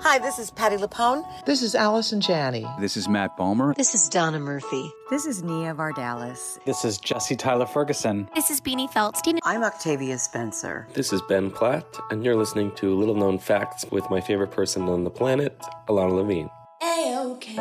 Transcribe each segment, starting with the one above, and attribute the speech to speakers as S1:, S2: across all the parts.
S1: Hi, this is Patti LuPone.
S2: This is Allison Janney.
S3: This is Matt Bomer.
S4: This is Donna Murphy.
S5: This is Nia Vardalos.
S6: This is Jesse Tyler Ferguson.
S7: This is Beanie Feldstein.
S5: I'm Octavia Spencer.
S8: This is Ben Platt, and you're listening to Little Known Facts with my favorite person on the planet, Ilana Levine.
S9: A-OK.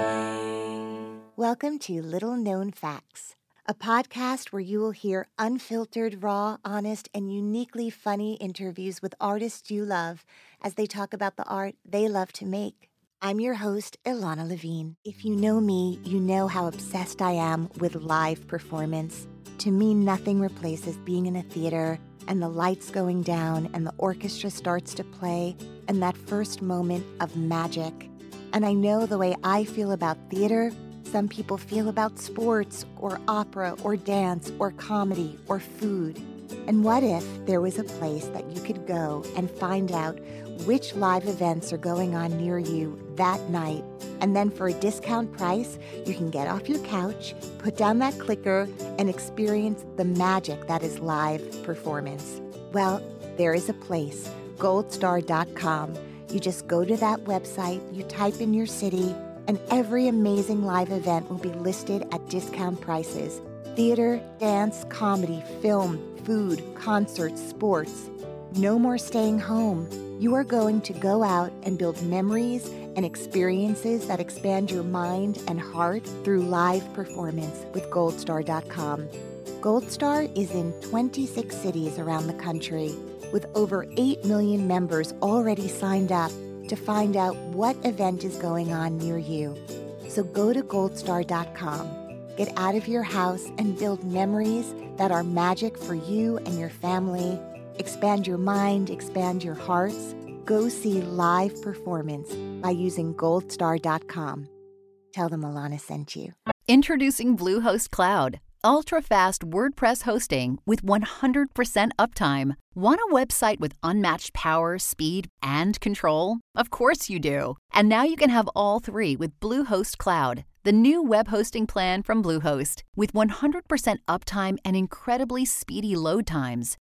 S9: Welcome to Little Known Facts, a podcast where you will hear unfiltered, raw, honest, and uniquely funny interviews with artists you love as they talk about the art they love to make. I'm your host, Ilana Levine. If you know me, you know how obsessed I am with live performance. To me, nothing replaces being in a theater and the lights going down and the orchestra starts to play and that first moment of magic. And I know the way I feel about theater, some people feel about sports or opera or dance or comedy or food. And what if there was a place that you could go and find out which live events are going on near you that night? And then for a discount price, you can get off your couch, put down that clicker, and experience the magic that is live performance. Well, there is a place, goldstar.com. You just go to that website, you type in your city, and every amazing live event will be listed at discount prices theater, dance, comedy, film, food, concerts, sports. No more staying home. You are going to go out and build memories and experiences that expand your mind and heart through live performance with goldstar.com. Goldstar is in 26 cities around the country with over 8 million members already signed up to find out what event is going on near you. So go to goldstar.com, get out of your house, and build memories that are magic for you and your family. Expand your mind, expand your hearts. Go see live performance by using goldstar.com. Tell them Ilana sent you.
S10: Introducing Bluehost Cloud, ultra fast WordPress hosting with 100% uptime. Want a website with unmatched power, speed, and control? Of course you do. And now you can have all three with Bluehost Cloud, the new web hosting plan from Bluehost. With 100% uptime and incredibly speedy load times,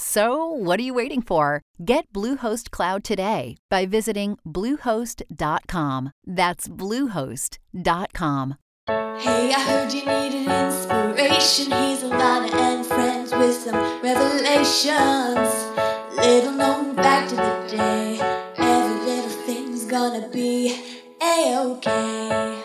S10: So, what are you waiting for? Get Bluehost Cloud today by visiting Bluehost.com. That's Bluehost.com.
S11: Hey, I heard you needed inspiration. He's a Ilana and friends with some revelations. Little known fact of the day. Every little thing's gonna be a-okay. A-okay.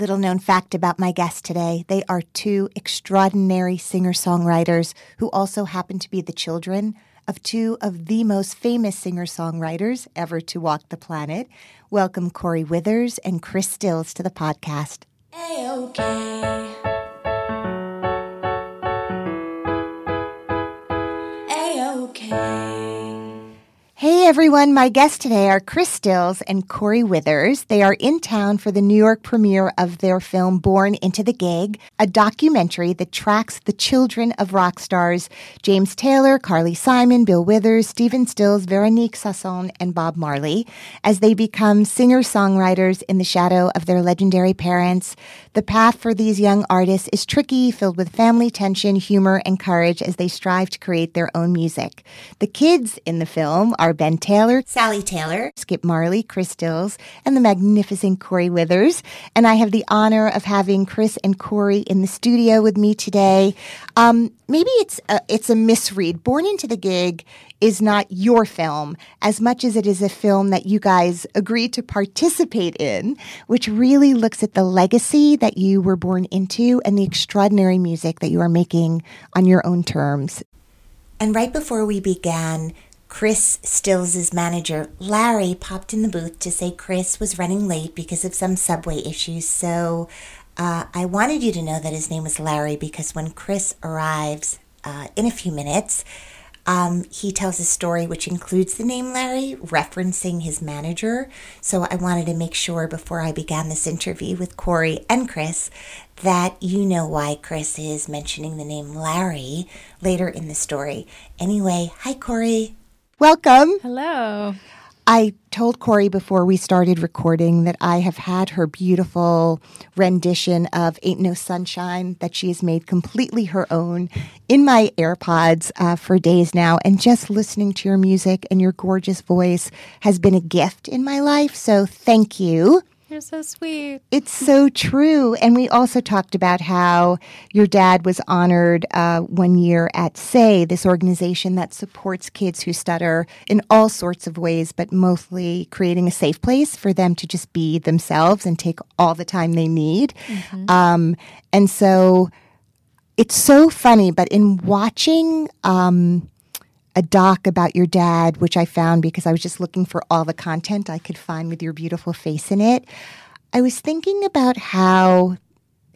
S9: Little known fact about my guests today they are two extraordinary singer songwriters who also happen to be the children of two of the most famous singer songwriters ever to walk the planet. Welcome Kori Withers and Chris Stills to the podcast.
S11: A-okay.
S9: Hey everyone, my guests today are Chris Stills and Kori Withers. They are in town for the New York premiere of their film Born into the Gig, a documentary that tracks the children of rock stars James Taylor, Carly Simon, Bill Withers, Stephen Stills, Veronique Sanson, and Bob Marley as they become singer-songwriters in the shadow of their legendary parents. The path for these young artists is tricky, filled with family tension, humor, and courage as they strive to create their own music. The kids in the film are Ben Taylor, Sally Taylor, Skip Marley, Chris Stills, and the magnificent Kori Withers. And I have the honor of having Chris and Kori in the studio with me today. Um, maybe it's a, it's a misread. Born into the Gig is not your film as much as it is a film that you guys agreed to participate in, which really looks at the legacy that you were born into and the extraordinary music that you are making on your own terms. And right before we began, Chris Stills' manager, Larry, popped in the booth to say Chris was running late because of some subway issues. So uh, I wanted you to know that his name was Larry because when Chris arrives uh, in a few minutes, Um, he tells a story which includes the name Larry, referencing his manager. So I wanted to make sure before I began this interview with Kori and Chris that you know why Chris is mentioning the name Larry later in the story. Anyway, hi, Kori. Welcome.
S1: Hello.
S9: I told Kori before we started recording that I have had her beautiful rendition of Ain't No Sunshine that she has made completely her own in my AirPods uh, for days now. And just listening to your music and your gorgeous voice has been a gift in my life. So thank you.
S1: You're so sweet.
S9: It's so true. And we also talked about how your dad was honored uh, one year at SAY, this organization that supports kids who stutter in all sorts of ways, but mostly creating a safe place for them to just be themselves and take all the time they need. Mm-hmm. Um, and so it's so funny, but in watching, um, a doc about your dad, which I found because I was just looking for all the content I could find with your beautiful face in it. I was thinking about how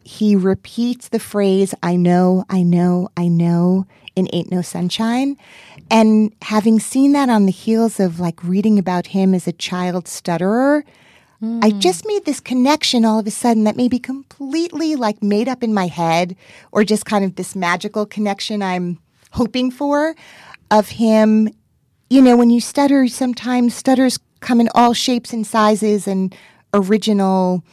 S9: he repeats the phrase, I know, I know, I know, in Ain't No Sunshine. And having seen that on the heels of like reading about him as a child stutterer. I hmm. just made this connection all of a sudden that may be completely like made up in my head or just kind of this magical connection I'm hoping for of him. You know, when you stutter, sometimes stutters come in all shapes and sizes and original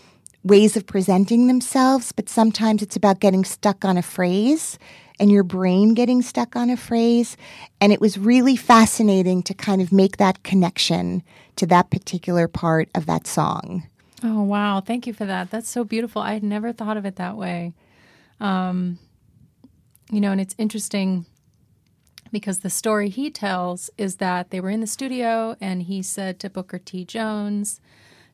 S9: ways of presenting themselves, but sometimes it's about getting stuck on a phrase and your brain getting stuck on a phrase. And it was really fascinating to kind of make that connection to that particular part of that song.
S1: Oh, wow. Thank you for that. That's so beautiful. I had never thought of it that way. Um, you know, and it's interesting because the story he tells is that they were in the studio and he said to Booker T. Jones,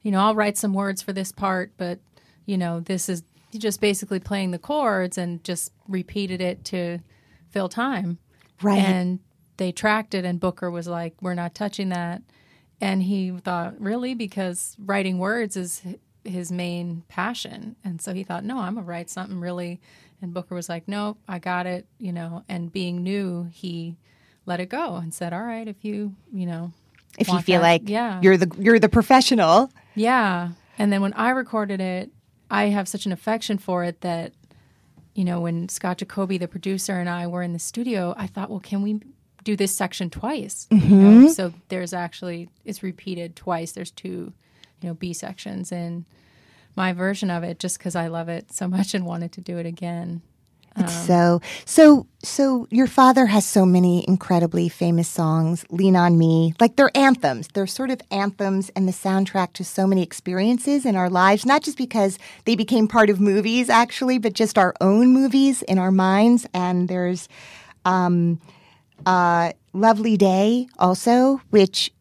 S1: you know, I'll write some words for this part, but, you know, this is just basically playing the chords and just repeated it to fill time.
S9: Right.
S1: And they tracked it, and Booker was like, we're not touching that. And he thought, really? Because writing words is his main passion. And so he thought, no, I'm going to write something really and Booker was like, "Nope, I got it," you know. And being new, he let it go and said, "All right, if you, you know,
S9: if you feel
S1: that,
S9: like
S1: yeah.
S9: you're the you're the professional."
S1: Yeah. And then when I recorded it, I have such an affection for it that you know, when Scott Jacoby, the producer, and I were in the studio, I thought, well, can we do this section twice?
S9: Mm-hmm.
S1: You know? So there's actually it's repeated twice. There's two, you know, B sections, and my version of it just because I love it so much and wanted to do it again.
S9: Um, so so so your father has so many incredibly famous songs lean on me like they're anthems they're sort of anthems and the soundtrack to so many experiences in our lives not just because they became part of movies actually but just our own movies in our minds and there's um uh lovely day also which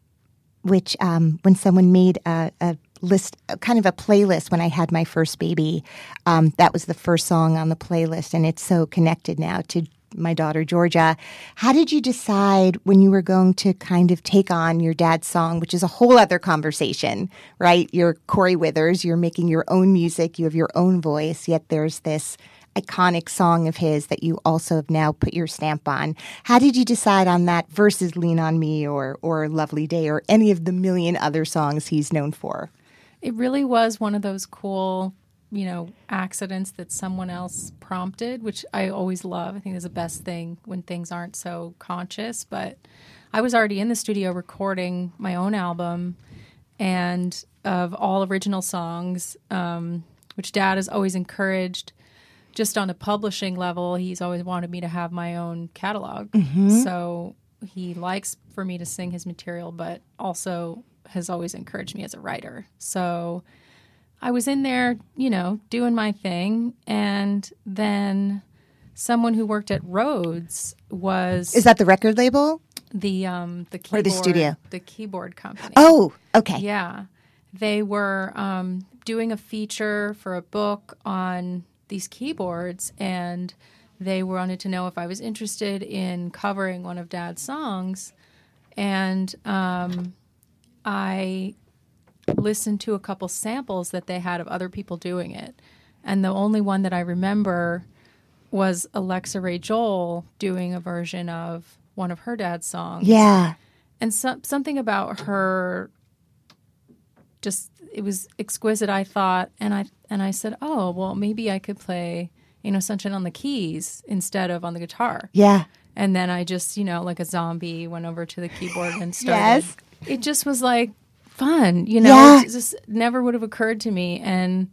S9: which um when someone made a, a list kind of a playlist when I had my first baby. Um, that was the first song on the playlist, and it's so connected now to my daughter Georgia. How did you decide when you were going to kind of take on your dad's song, which is a whole other conversation, right? You're Kori Withers, you're making your own music, you have your own voice, yet there's this iconic song of his that you also have now put your stamp on. How did you decide on that versus Lean on Me or or Lovely Day or any of the million other songs he's known for?
S1: It really was one of those cool, you know, accidents that someone else prompted, which I always love. I think is the best thing when things aren't so conscious. But I was already in the studio recording my own album and of all original songs, um, which dad has always encouraged. Just on a publishing level, he's always wanted me to have my own catalog.
S9: Mm-hmm.
S1: So he likes for me to sing his material, but also has always encouraged me as a writer. So I was in there, you know, doing my thing. And then someone who worked at Rhodes was.
S9: Is that the record label?
S1: The um the keyboard,
S9: or the studio,
S1: the keyboard company.
S9: Oh, okay.
S1: Yeah, they were um, doing a feature for a book on these keyboards, and they wanted to know if I was interested in covering one of Dad's songs, and um, I listened to a couple samples that they had of other people doing it. And the only one that I remember was Alexa Ray Joel doing a version of one of her dad's songs.
S9: Yeah.
S1: and some, something about her just it was exquisite i thought and i and i said oh well maybe i could play you know sunshine on the keys instead of on the guitar
S9: Yeah.
S1: and then i just you know like a zombie went over to the keyboard and started
S9: Yes.
S1: It just was like fun you know
S9: Yeah.
S1: it just never would have occurred to me and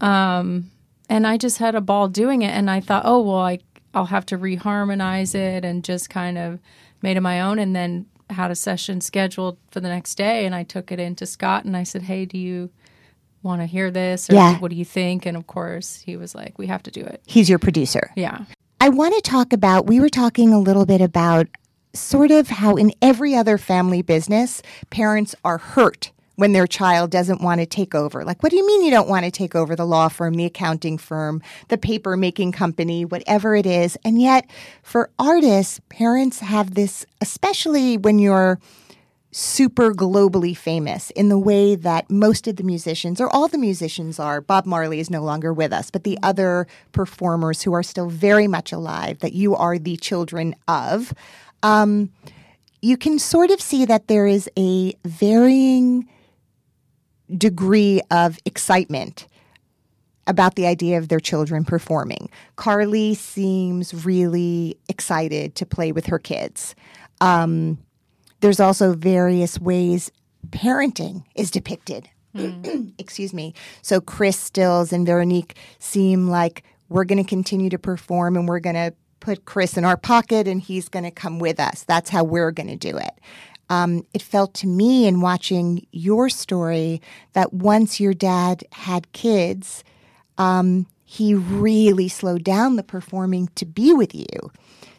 S1: um and i just had a ball doing it and i thought oh well i i'll have to reharmonize it and just kind of made it my own and then had a session scheduled for the next day and i took it into scott and i said hey do you want to hear this or
S9: Yeah.
S1: what do you think and of course he was like we have to do it
S9: He's your producer.
S1: yeah
S9: I want to talk about, we were talking a little bit about sort of how in every other family business, parents are hurt when their child doesn't want to take over. Like, what do you mean you don't want to take over the law firm, the accounting firm, the paper making company, whatever it is? And yet, for artists, parents have this, especially when you're super globally famous in the way that most of the musicians, or all the musicians are. Bob Marley is no longer with us, but the other performers who are still very much alive, that you are the children of, um, you can sort of see that there is a varying degree of excitement about the idea of their children performing. Carly seems really excited to play with her kids. Um, there's also various ways parenting is depicted. Excuse me. So Chris Stills and Veronique seem like we're going to continue to perform and we're going to put Chris in our pocket and he's going to come with us. That's how we're going to do it. Um, it felt to me in watching your story that once your dad had kids, um, he really slowed down the performing to be with you.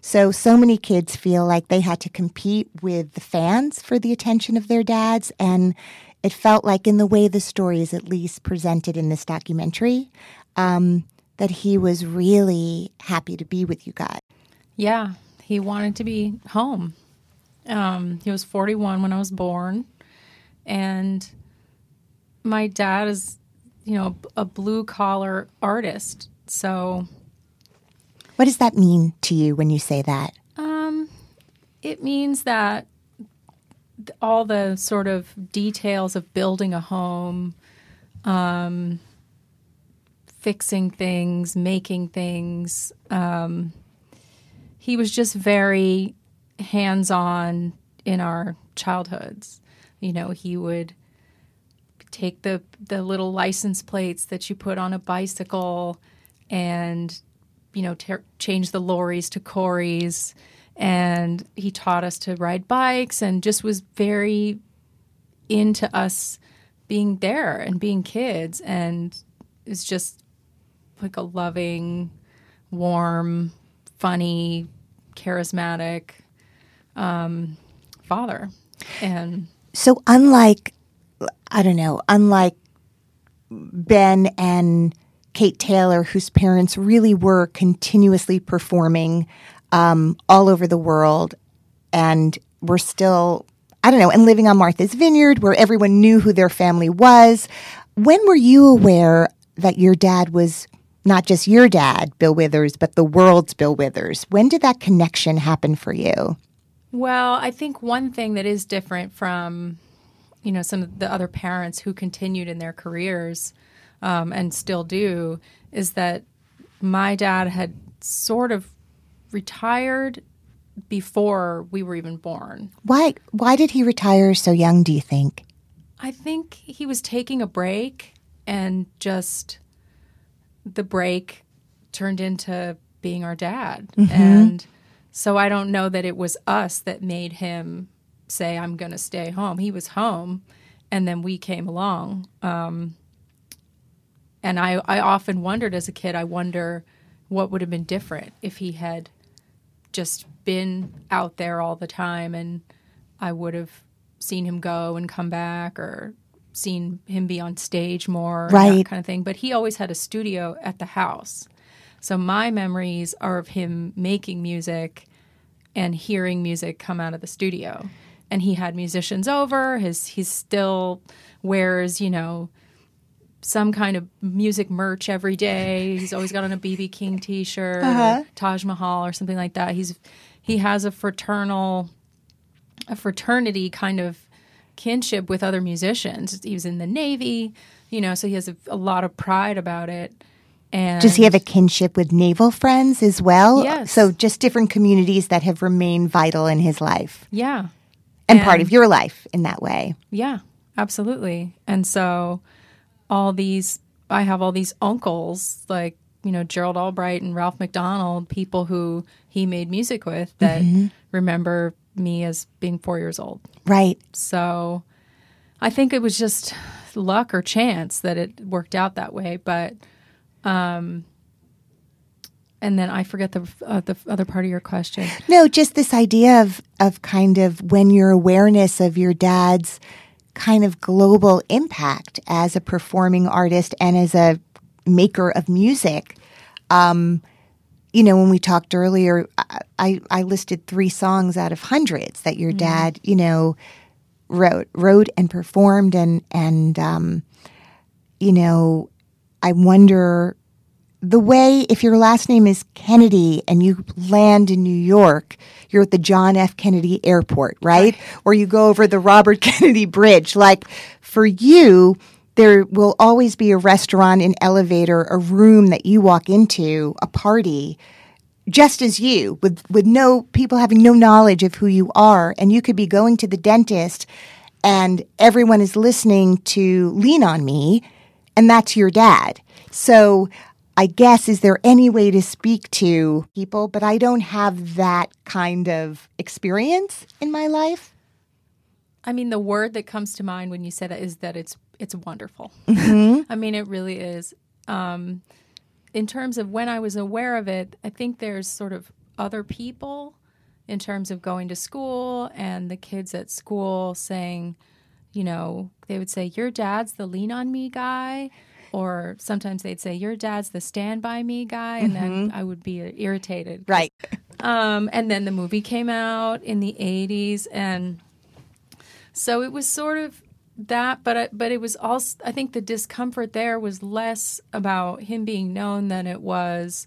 S9: So, so many kids feel like they had to compete with the fans for the attention of their dads. And it felt like, in the way the story is at least presented in this documentary, um, that he was really happy to be with you guys.
S1: Yeah, he wanted to be home. Um, he was 41 when I was born, and my dad is, you know, a blue collar artist. So
S9: What does that mean to you when you say that?
S1: um, it means that all the sort of details of building a home, um, fixing things, making things, um, he was just very hands on in our childhoods. You know, he would take the the little license plates that you put on a bicycle and you know ter- change the lorries to Corys and he taught us to ride bikes and just was very into us being there and being kids and is just like a loving warm funny charismatic um, father and
S9: So, unlike, I don't know, unlike Ben and Kate Taylor, whose parents really were continuously performing um, all over the world and were still, I don't know, and living on Martha's Vineyard where everyone knew who their family was. When were you aware that your dad was not just your dad, Bill Withers, but the world's Bill Withers? When did that connection happen for you?
S1: Well, I think one thing that is different from, you know, some of the other parents who continued in their careers um, and still do is that my dad had sort of retired before we were even born.
S9: Why, why did he retire so young, do you think?
S1: I think he was taking a break and just the break turned into being our dad. And so I don't know that it was us that made him say, I'm going to stay home. He was home and then we came along. Um, and I, I often wondered as a kid, I wonder what would have been different if he had just been out there all the time and I would have seen him go and come back or seen him be on stage more,
S9: Right.
S1: that kind of thing. But he always had a studio at the house. So my memories are of him making music and hearing music come out of the studio. And he had musicians over. His he still wears, you know, some kind of music merch every day. He's always got on a BB King T-shirt, or uh-huh. Taj Mahal, or something like that. He's he has a fraternal, a fraternity kind of kinship with other musicians. He was in the Navy, you know, so he has a, a lot of pride about it. And
S9: Does he have a kinship with naval friends as well?
S1: Yes.
S9: So just different communities that have remained vital in his life
S1: yeah,
S9: and, part of your life in that way.
S1: Yeah, absolutely. And so all these I have all these uncles like, you know, Gerald Albright and Ralph MacDonald, people who he made music with that mm-hmm. remember me as being 4 years old.
S9: Right.
S1: So I think it was just luck or chance that it worked out that way, but um and then I forget the uh, the other part of your question.
S9: No, just this idea of of kind of when your awareness of your dad's kind of global impact as a performing artist and as a maker of music. Um, you know, when we talked earlier, I, I, listed three songs out of hundreds that your dad, you know, wrote, wrote and performed, and and um, you know, I wonder the way if your last name is Kennedy and you land in New York, you're at the John F. Kennedy Airport, right? Or you go over the Robert Kennedy Bridge. Like for you, there will always be a restaurant, an elevator, a room that you walk into, a party, just as you, with with no people having no knowledge of who you are, and you could be going to the dentist, and everyone is listening to Lean on Me, and that's your dad. So. I guess, is there any way to speak to people? But I don't have that kind of experience in my life.
S1: I mean, the word that comes to mind when you say that is that it's it's wonderful. I mean, it really is. Um, in terms of when I was aware of it, I think there's sort of other people in terms of going to school and the kids at school saying, you know, they would say, "Your dad's the lean on me guy." Or sometimes they'd say, "Your dad's the stand by me guy," and then I would be irritated.
S9: Right.
S1: um, and then the movie came out in the 80s and so it was sort of that but I, but it was also i think the discomfort there was less about him being known than it was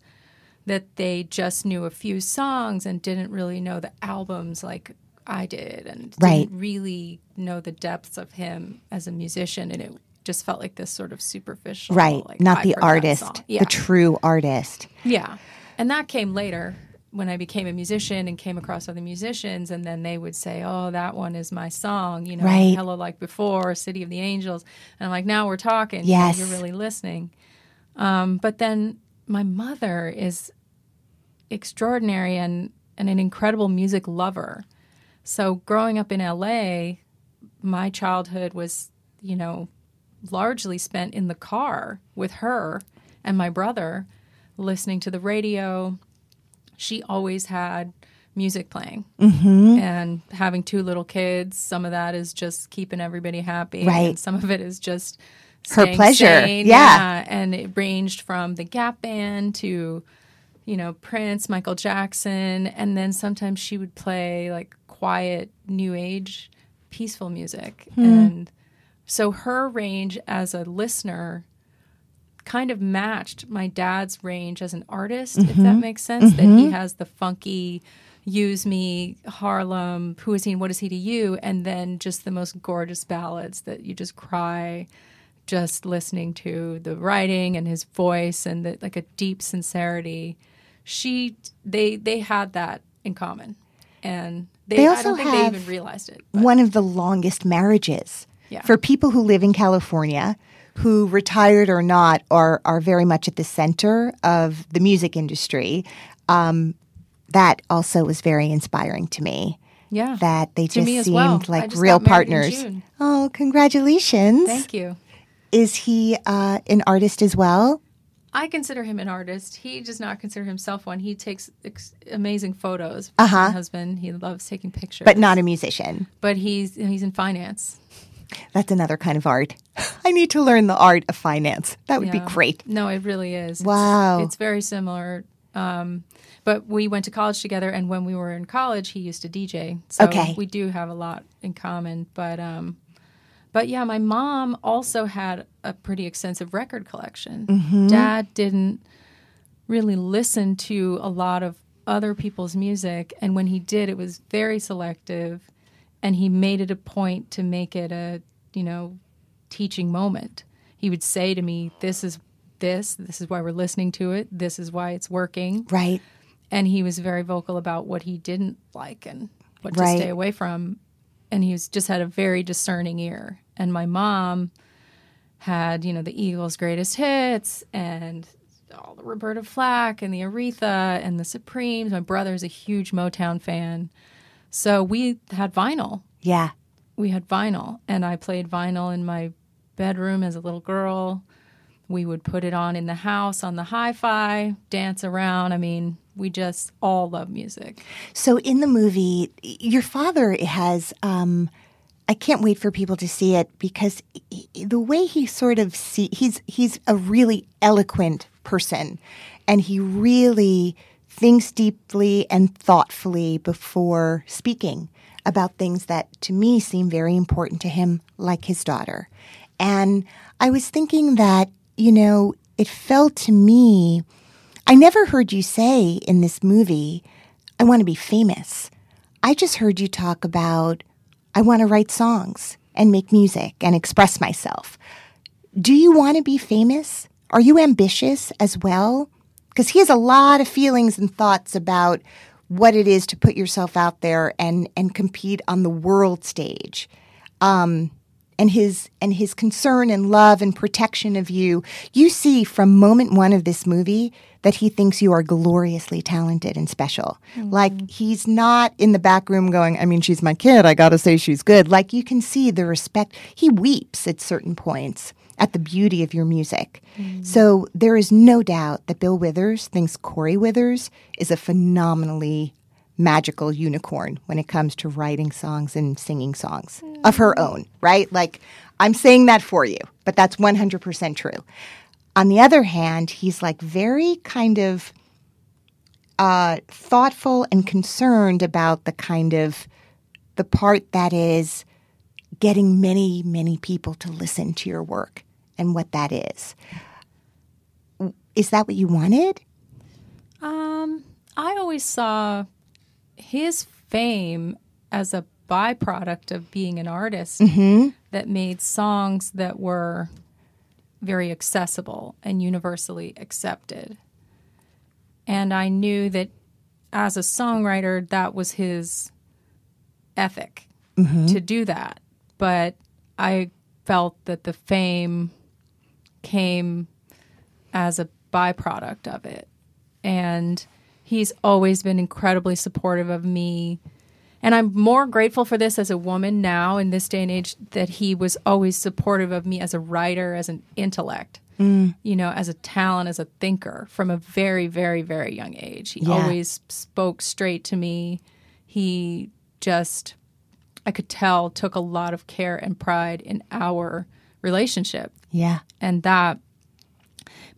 S1: that they just knew a few songs and didn't really know the albums like i did and
S9: Right.
S1: didn't really know the depths of him as a musician and it just felt like this sort of superficial
S9: Right.
S1: like,
S9: Not the artist,
S1: song.
S9: the true artist.
S1: Yeah. And that came later when I became a musician and came across other musicians, and then they would say, "Oh, that one is my song," you know,
S9: Right.
S1: "Hello Like Before," "City of the Angels," and I'm like, "Now we're talking.
S9: Yes.
S1: you're really listening." Um, but then my mother is extraordinary and and an incredible music lover. So growing up in LA, my childhood was, you know, largely spent in the car with her and my brother listening to the radio. She always had music playing. Mm-hmm. And having two little kids, some of that is just keeping everybody happy.
S9: Right.
S1: And some of it is just
S9: Her pleasure.
S1: sane.
S9: Yeah.
S1: And it ranged from the Gap Band to, you know, Prince, Michael Jackson. And then sometimes she would play like quiet, new age, peaceful music. And so her range as a listener kind of matched my dad's range as an artist, if mm-hmm. that makes sense. That he mm-hmm. has the funky, use me, Harlem, who is he and what is he to you? And then just the most gorgeous ballads that you just cry just listening to the writing and his voice and the, like a deep sincerity. She, they, they had that in common. And they,
S9: They
S1: I
S9: also
S1: don't think
S9: have
S1: they even realized it. but-
S9: One of the longest marriages.
S1: Yeah.
S9: For people who live in California, who retired or not, are are very much at the center of the music industry. Um, that also was very inspiring to me.
S1: yeah.
S9: That they
S1: To
S9: just seemed
S1: well.
S9: Like
S1: just
S9: real
S1: got married in
S9: partners. Oh, congratulations!
S1: Thank you.
S9: Is he uh, an artist as well?
S1: I consider him an artist. He does not consider himself one. He takes ex- amazing photos.
S9: Uh-huh.
S1: Husband, he loves taking pictures,
S9: But not a musician.
S1: But he's he's in finance.
S9: That's another kind of art. I need to learn the art of finance. That would be great.
S1: No, it really is. It's-
S9: Wow.
S1: it's, very similar. Um, but we went to college together, and when we were in college, he used to DJ. So
S9: Okay.
S1: we do have a lot in common. But um, but yeah, my mom also had a pretty extensive record collection.
S9: Mm-hmm.
S1: Dad didn't really listen to a lot of other people's music. And when he did, it was very selective. And he made it a point to make it a, you know, teaching moment. He would say to me, This is this. This is why we're listening to it. This is why it's working.
S9: Right.
S1: And he was very vocal about what he didn't like and what
S9: Right.
S1: to stay away from. And he was just had a very discerning ear. And my mom had, you know, the Eagles' greatest hits and all the Roberta Flack and the Aretha and the Supremes. My brother's a huge Motown fan. So we had vinyl.
S9: Yeah.
S1: We had vinyl. And I played vinyl in my bedroom as a little girl. We would put it on in the house on the hi fi, dance around. I mean, we just all love music.
S9: So in the movie, your father has. Um, I can't wait for people to see it because he- the way he sort of see he's he's a really eloquent person, and he really thinks deeply and thoughtfully before speaking about things that to me seem very important to him, like his daughter. And I was thinking that you know it felt to me. I never heard you say in this movie, I want to be famous. I just heard you talk about, I want to write songs and make music and express myself. Do you want to be famous? Are you ambitious as well? Because he has a lot of feelings and thoughts about what it is to put yourself out there and, and compete on the world stage. Um, and his and his concern and love and protection of you you see from moment 1 of this movie that he thinks you are gloriously talented and special. Mm-hmm. Like he's not in the back room going i mean she's my kid i got to say she's good. Like you can see the respect. He weeps at certain points at the beauty of your music so there is no doubt that bill withers thinks kori withers is a phenomenally magical unicorn when it comes to writing songs and singing songs of her own, right? Like, I'm saying that for you, but that's 100% true. On the other hand, he's like very kind of uh, thoughtful and concerned about the kind of the part that is getting many, many people to listen to your work and what that is. Is that what you wanted?
S1: Um, I always saw his fame as a byproduct of being an artist that made songs that were very accessible and universally accepted. And I knew that as a songwriter, that was his ethic to do that. But I felt that the fame came as a byproduct of it. And he's always been incredibly supportive of me. And I'm more grateful for this as a woman now in this day and age that he was always supportive of me as a writer, as an intellect, mm. you know, as a talent, as a thinker from a very, very, very young age. He
S9: Yeah.
S1: always spoke straight to me. He just, I could tell, took a lot of care and pride in our relationship
S9: Yeah.
S1: and that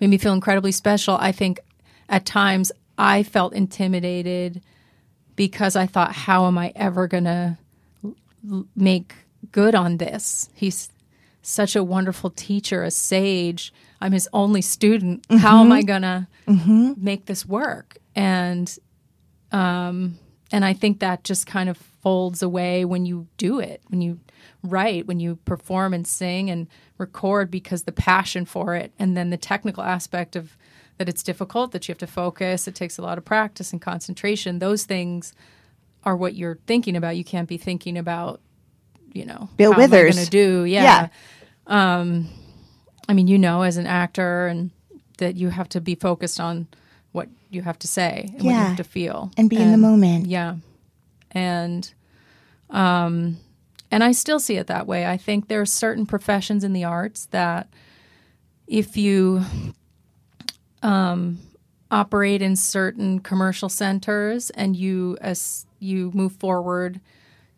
S1: made me feel incredibly special. I think at times I felt intimidated because I thought, how am I ever going to make good on this? He's such a wonderful teacher, a sage. I'm his only student. How am I going to make this work? And um, and I think that just kind of folds away when you do it, when you write, when you perform and sing and record because the passion for it and then the technical aspect of that it's difficult, that you have to focus, it takes a lot of practice and concentration. Those things are what you're thinking about. You can't be thinking about, you know,
S9: Bill Withers.
S1: gonna do?
S9: Yeah.
S1: Yeah. Um, I mean, you know, as an actor, and that you have to be focused on you have to say and what you
S9: Yeah.
S1: have to feel
S9: And be in the moment.
S1: yeah, and um, and I still see it that way. I think there are certain professions in the arts that if you um, operate in certain commercial centers and you as you move forward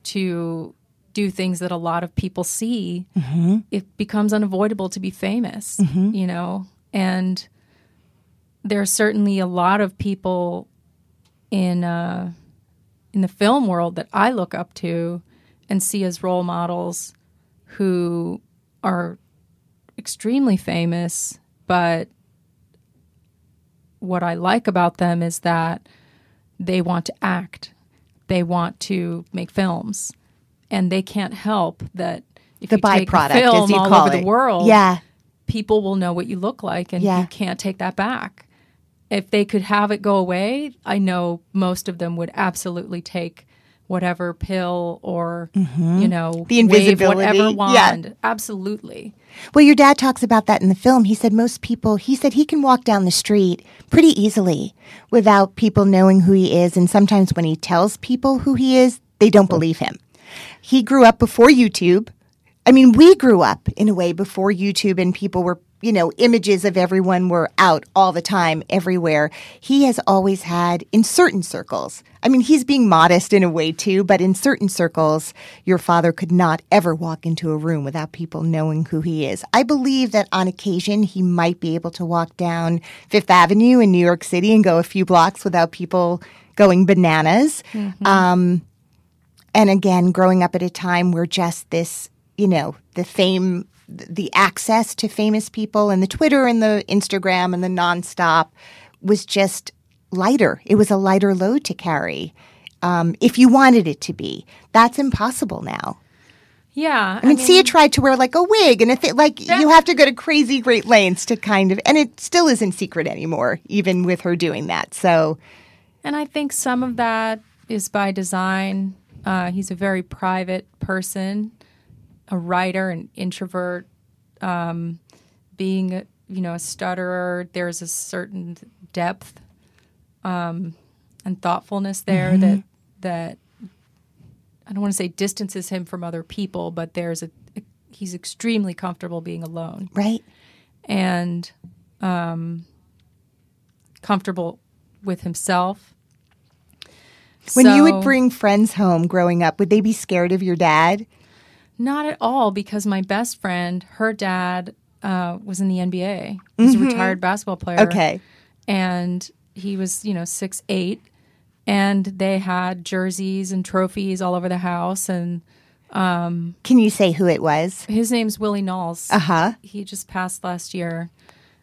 S1: to do things that a lot of people see, it becomes unavoidable to be famous, you know. And there are certainly a lot of people in uh, in the film world that I look up to and see as role models who are extremely famous, but what I like about them is that they want to act, they want to make films, and they can't help that if
S9: The
S1: you take a
S9: byproduct,
S1: film all over
S9: it.
S1: the world,
S9: Yeah.
S1: people will know what you look like, and
S9: Yeah.
S1: you can't take that back. If they could have it go away, I know most of them would absolutely take whatever pill or you know
S9: Mm-hmm. The
S1: wave whatever
S9: invisibility. Yeah.
S1: wand. Absolutely.
S9: Well, your dad talks about that in the film. He said most people, he said he can walk down the street pretty easily without people knowing who he is. And sometimes when he tells people who he is, they don't believe him. He grew up before YouTube. I mean, we grew up in a way before YouTube and people were, you know, images of everyone were out all the time, everywhere. He has always had, in certain circles, I mean, he's being modest in a way too, but in certain circles, your father could not ever walk into a room without people knowing who he is. I believe that on occasion, he might be able to walk down Fifth Avenue in New York City and go a few blocks without people going bananas. Um, and again, growing up at a time where just this, you know, the fame, the access to famous people and the Twitter and the Instagram and the nonstop was just lighter. It was a lighter load to carry um, if you wanted it to be. That's impossible now.
S1: Yeah.
S9: I mean, Sia tried to wear like a wig and a thing. Like you have to go to crazy great lengths to kind of, and it still isn't secret anymore, even with her doing that. So,
S1: And I think some of that is by design. Uh, he's a very private person, a writer, an introvert. Um, being, a, you know, a stutterer, there's a certain depth um, and thoughtfulness there that that I don't want to say distances him from other people, but there's a he's extremely comfortable being alone
S9: right?
S1: and um, comfortable with himself.
S9: When you would bring friends home growing up, would they be scared of your dad?
S1: Not at all, because my best friend, her dad, uh, was in the NBA. He's a retired basketball player.
S9: Mm-hmm. Okay.
S1: and he was, you know, six eight, and they had jerseys and trophies all over the house. And
S9: Can you say who it was?
S1: his name's Willie Naulls.
S9: Uh huh.
S1: He just passed last year,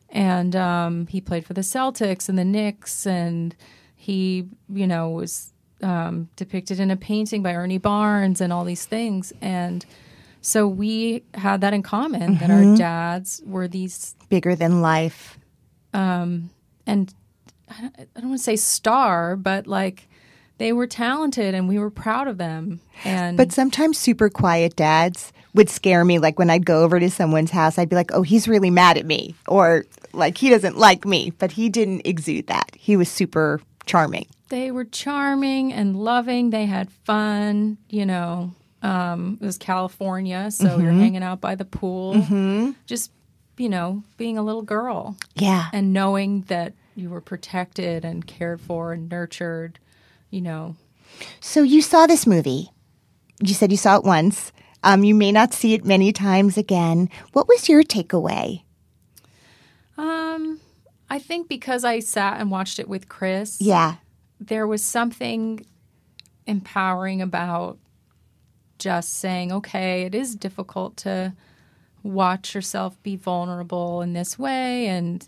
S1: and um, he played for the Celtics and the Knicks, and he, you know, was um, depicted in a painting by Ernie Barnes and all these things, and so we had that in common that our dads were these,
S9: Bigger than life.
S1: Um, and I don't, I don't want to say star, but like they were talented and we were proud of them, and
S9: But sometimes super quiet dads would scare me. Like when I'd go over to someone's house, I'd be like, oh, he's really mad at me. Or like he doesn't like me. But he didn't exude that. He was super charming.
S1: they were charming and loving. They had fun. You know, um, it was California, so you're hanging out by the pool, just you know, being a little girl
S9: Yeah.
S1: and knowing that you were protected and cared for and nurtured. You know,
S9: So you saw this movie. You said you saw it once. Um, you may not see it many times again. What was your takeaway?
S1: um, I think because I sat and watched it with Chris,
S9: Yeah.
S1: there was something empowering about just saying, okay, it is difficult to watch yourself be vulnerable in this way and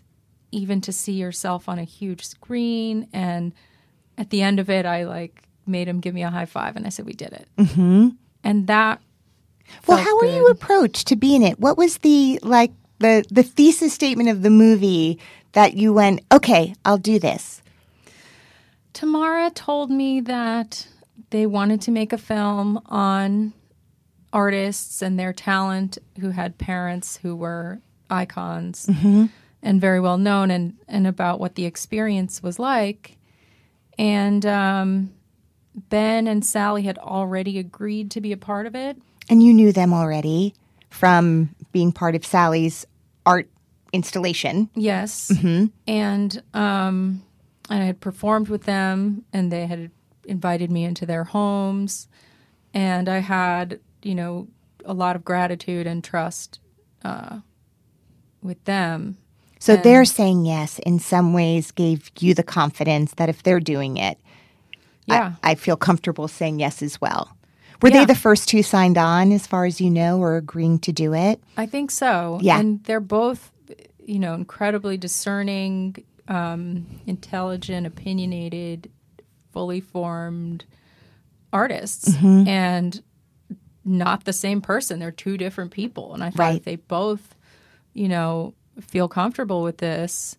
S1: even to see yourself on a huge screen. And at the end of it, I like made him give me a high five and I said, we did it. Mm-hmm. And that.
S9: Well, how were you approached to be in it? What was the like the the thesis statement of the movie that you went, okay, I'll do this?
S1: Tamara told me that they wanted to make a film on artists and their talent who had parents who were icons and very well known and, and about what the experience was like. And um, Ben and Sally had already agreed to be a part of it.
S9: And you knew them already from being part of Sally's art installation.
S1: Yes. And um, and I had performed with them, and they had invited me into their homes, and I had you know a lot of gratitude and trust uh, with them.
S9: So their saying yes in some ways gave you the confidence that if they're doing it,
S1: Yeah.
S9: I, I feel comfortable saying yes as well. Were
S1: Yeah.
S9: they the first two signed on, as far as you know, or agreeing to do it?
S1: I think so.
S9: Yeah.
S1: And they're both, you know, incredibly discerning, um, intelligent, opinionated, fully formed artists
S9: Mm-hmm.
S1: and not the same person. They're two different people. And I think
S9: Right.
S1: they both, you know, feel comfortable with this,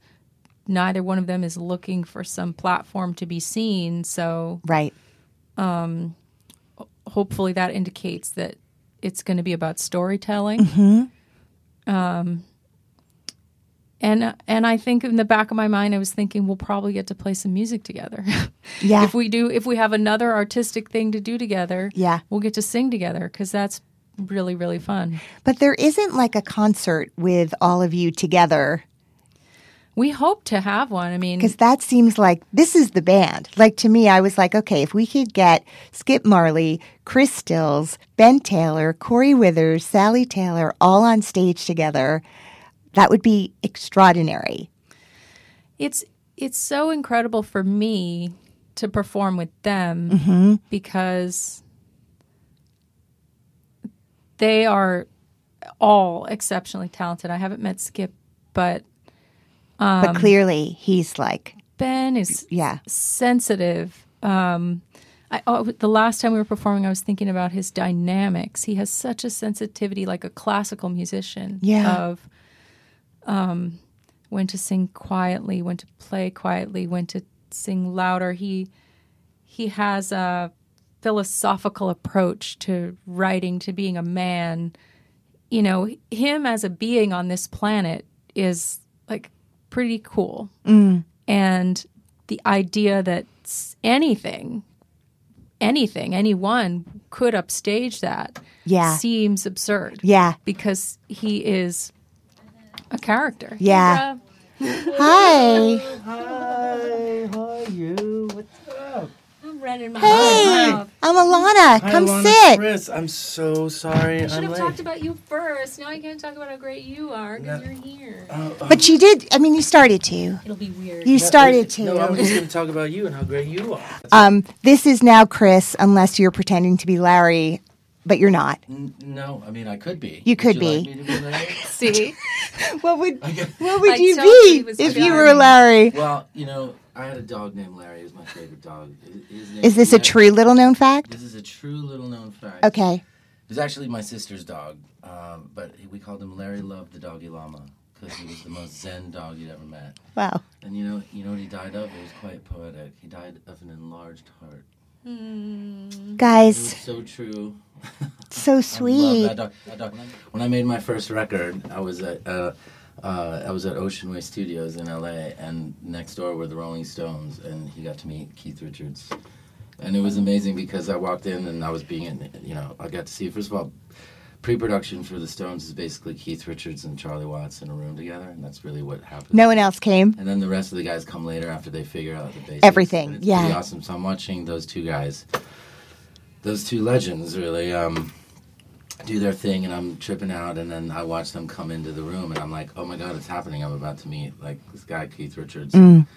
S1: neither one of them is looking for some platform to be seen. So
S9: Right.
S1: Um, hopefully that indicates that it's going to be about storytelling. Um, and and I think in the back of my mind, I was thinking we'll probably get to play some music together.
S9: Yeah.
S1: if we do, if we have another artistic thing to do together,
S9: Yeah.
S1: we'll get to sing together because that's really really fun.
S9: But there isn't like a concert with all of you together
S1: We hope to have one. I mean,
S9: because that seems like this is the band. Like to me, I was like, okay, if we could get Skip Marley, Chris Stills, Ben Taylor, Kori Withers, Sally Taylor all on stage together, that would be extraordinary.
S1: it's it's so incredible for me to perform with them because they are all exceptionally talented. I haven't met Skip, but
S9: but clearly, he's like,
S1: Ben is
S9: Yeah.
S1: sensitive. Um, I, oh, the last time we were performing, I was thinking about his dynamics. He has such a sensitivity, like a classical musician.
S9: Yeah.
S1: Of um, when to sing quietly, when to play quietly, when to sing louder. He he has a philosophical approach to writing, to being a man. You know, him as a being on this planet is like pretty cool. And the idea that anything, anything, anyone could upstage that
S9: Yeah.
S1: seems absurd.
S9: Yeah.
S1: Because he is a character.
S9: Yeah. hi.
S2: Hi, how are you? What's up?
S1: I'm running my
S9: Hey,
S1: mouth.
S9: I'm Ilana.
S2: Hi,
S9: Come
S2: Alana
S9: sit.
S2: Chris, I'm so sorry.
S1: I should
S2: I'm
S1: have
S2: late.
S1: talked about you first. Now I can't talk about how great you are because you're here.
S2: Oh, oh,
S9: But you did, I mean, you started to.
S1: It'll be weird.
S9: You started to.
S2: No, I'm just going to talk about you and how great you are.
S9: Um, this is now Chris, unless you're pretending to be Larry, but you're not.
S2: N- no, I mean I could be.
S9: You could
S2: Would
S9: be.
S2: like me to be Larry?
S1: See?
S9: What would
S2: Okay.
S9: what would
S1: I
S9: you
S1: told you he
S9: be
S1: was
S9: if you were Larry?
S2: Well, you know, I had a dog named Larry. It was my favorite dog. His- his name-
S9: Is this a true little known fact?
S2: This is a true little known fact.
S9: Okay.
S2: It was actually my sister's dog, um, but we called him Larry Loved the Doggy Llama because he was the most zen dog you'd ever met.
S9: Wow.
S2: And you know, you know what he died of? It was quite poetic. He died of an enlarged heart. It was
S9: Guys,
S2: so true.
S9: so sweet.
S2: That dog. When I made my first record, I was at uh, uh, I was at Ocean Way Studios in L.A. and next door were the Rolling Stones, and he got to meet Keith Richards, and it was amazing because I walked in and I was being, in, you know, I got to see first of all. Pre-production for the Stones is basically Keith Richards and Charlie Watts in a room together, and that's really what happened.
S9: No one else came.
S2: And then the rest of the guys come later after they figure out the basics.
S9: Everything,
S2: it's
S9: yeah.
S2: pretty awesome. So I'm watching those two guys, those two legends, really um, do their thing, and I'm tripping out. And then I watch them come into the room, and I'm like, oh my god, it's happening! I'm about to meet like this guy Keith Richards. I'm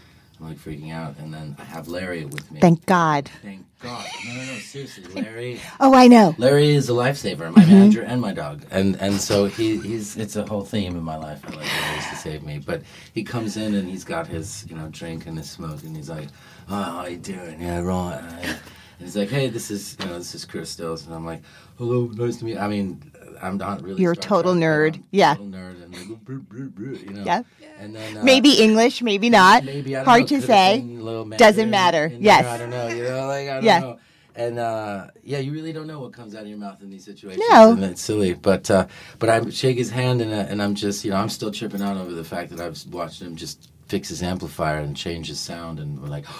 S2: like freaking out, and then I have Larry with me.
S9: Mm. Thank God.
S2: Thank God. No, no, no. Seriously, Larry.
S9: Oh, I know.
S2: Larry is a lifesaver, my manager and my dog, and and so he he's it's a whole theme in my life. I like Larry's to save me, but he comes in and he's got his you know drink and his smoke, and he's like, "Oh, how you doing? Yeah, right." He's like, "Hey, this is you know this is Chris Stills," and I'm like, "Hello, nice to meet." you." I mean, I'm not really.
S9: You're a total nerd. Yeah.
S2: total nerd, and like, brr, brr, brr, you know.
S9: Yeah.
S2: And then uh,
S9: Maybe English, maybe not.
S2: Maybe I don't
S9: Hard
S2: know,
S9: to say.
S2: been a little
S9: Doesn't matter.
S2: in there,
S9: Yes.
S2: I don't know. You know, like I don't
S9: Yeah.
S2: know. And uh, yeah, you really don't know what comes out of your mouth in these situations.
S9: No.
S2: and it's silly. But uh, but I shake his hand and uh, and I'm just you know I'm still tripping out over the fact that I've watched him just fix his amplifier and change his sound, and we're like.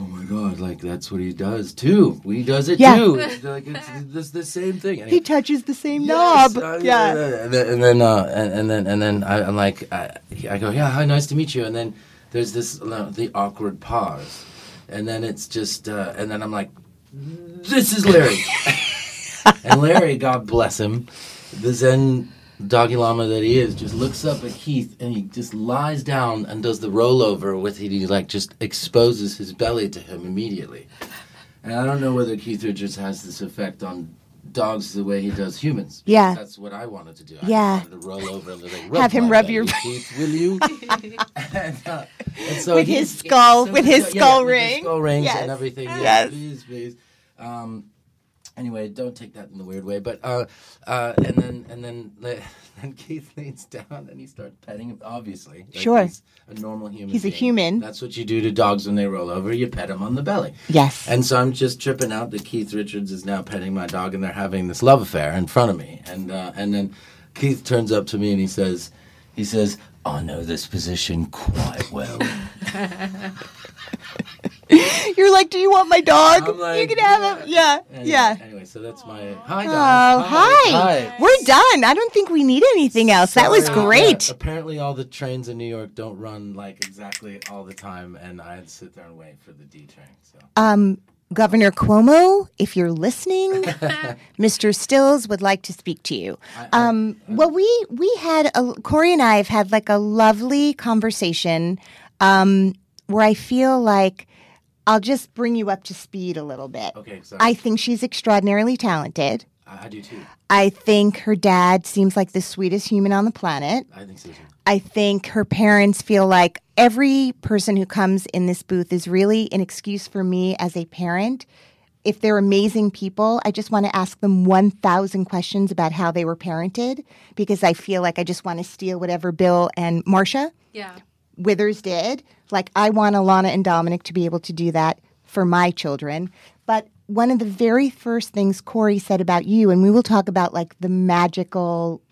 S2: Oh my God! Like that's what he does too. He does it
S9: Yeah.
S2: too. It's like it's, it's the same thing. And
S9: He touches the same
S2: Yes,
S9: knob. yeah.
S2: And then and then uh, and, and then and then I, I'm like I, I go yeah hi nice to meet you and then there's this uh, the awkward pause and then it's just uh, and then I'm like this is Larry and Larry God bless him the Zen doggy llama that he is just looks up at Keith and he just lies down and does the rollover with it he like just exposes his belly to him immediately and I don't know whether Keith Richards has this effect on dogs the way he does humans.
S9: Yeah.
S2: That's what I wanted to do.
S9: Yeah.
S2: I wanted to roll over and like,
S9: Have him rub your-
S2: Keith, will you? and, uh, and so
S9: With
S2: he-
S9: his skull-
S2: so-
S9: with his
S2: yeah,
S9: skull
S2: with his
S9: ring.
S2: skull rings
S9: Yes.
S2: and everything. Yeah,
S9: Yes.
S2: Please, please. Um, anyway, don't take that in the weird way. But uh, uh, and then and then then Keith leans down and he starts petting him. Obviously, like
S9: Sure.
S2: he's a normal human.
S9: He's a human.
S2: That's what you do to dogs when they roll over. You pet them on the belly.
S9: Yes.
S2: And so I'm just tripping out that Keith Richards is now petting my dog, and they're having this love affair in front of me. And uh, and then Keith turns up to me and he says, he says, "I know this position quite well."
S9: You're like, do you want my dog?
S2: Like,
S9: you can have him. Yeah,
S2: Anyway,
S9: yeah.
S2: Anyway, so that's my hi
S9: Oh,
S2: guys.
S9: hi. We're done. I don't think we need anything else. That was great.
S2: yeah, apparently, all the trains in New York don't run like exactly all the time, and I had to sit there and wait for the D train. So
S9: Um, Governor Cuomo, if you're listening, Mr. Stills would like to speak to you. Um, well, we we had a, Kori and I have had like a lovely conversation um, where I feel like I'll just bring you up to speed a little bit.
S2: okay, sorry.
S9: I think she's extraordinarily talented.
S2: I, I do too.
S9: I think her dad seems like the sweetest human on the planet.
S2: I think so too.
S9: I think her parents feel like every person who comes in this booth is really an excuse for me as a parent. If they're amazing people, I just want to ask them 1,000 questions about how they were parented because I feel like I just want to steal whatever Bill and Marcia
S1: Yeah.
S9: Withers did. Like, I want Alana and Dominic to be able to do that for my children. But one of the very first things Kori said about you, and we will talk about like the magical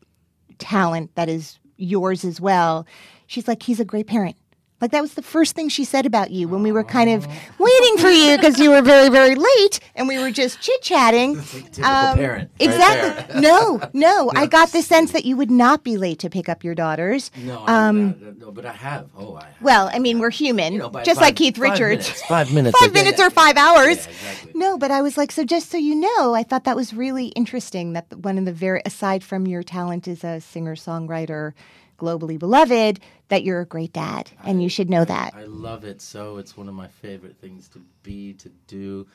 S9: talent that is yours as well. She's like, he's a great parent. Like that was the first thing she said about you when we were kind of waiting for you because you were very, very late and we were just chit chatting.
S2: Typical parent. right
S9: Exactly.
S2: there.
S9: no, no, I got the sense that you would not be late to pick up your daughters.
S2: No,
S9: Um,
S2: I, I, no, but I have. Oh, I have.
S9: Well, I mean, we're human,
S2: You know, by
S9: just
S2: five-
S9: like Keith
S2: five
S9: Richards.
S2: minutes, five minutes.
S9: Five minutes or five hours.
S2: Yeah, exactly.
S9: No, but I was like, so just so you know, I thought that was really interesting that one of the very, aside from your talent as a singer songwriter, globally beloved, that you're a great dad, and you should know that.
S2: I love it so. It's one of my favorite things to be, to do.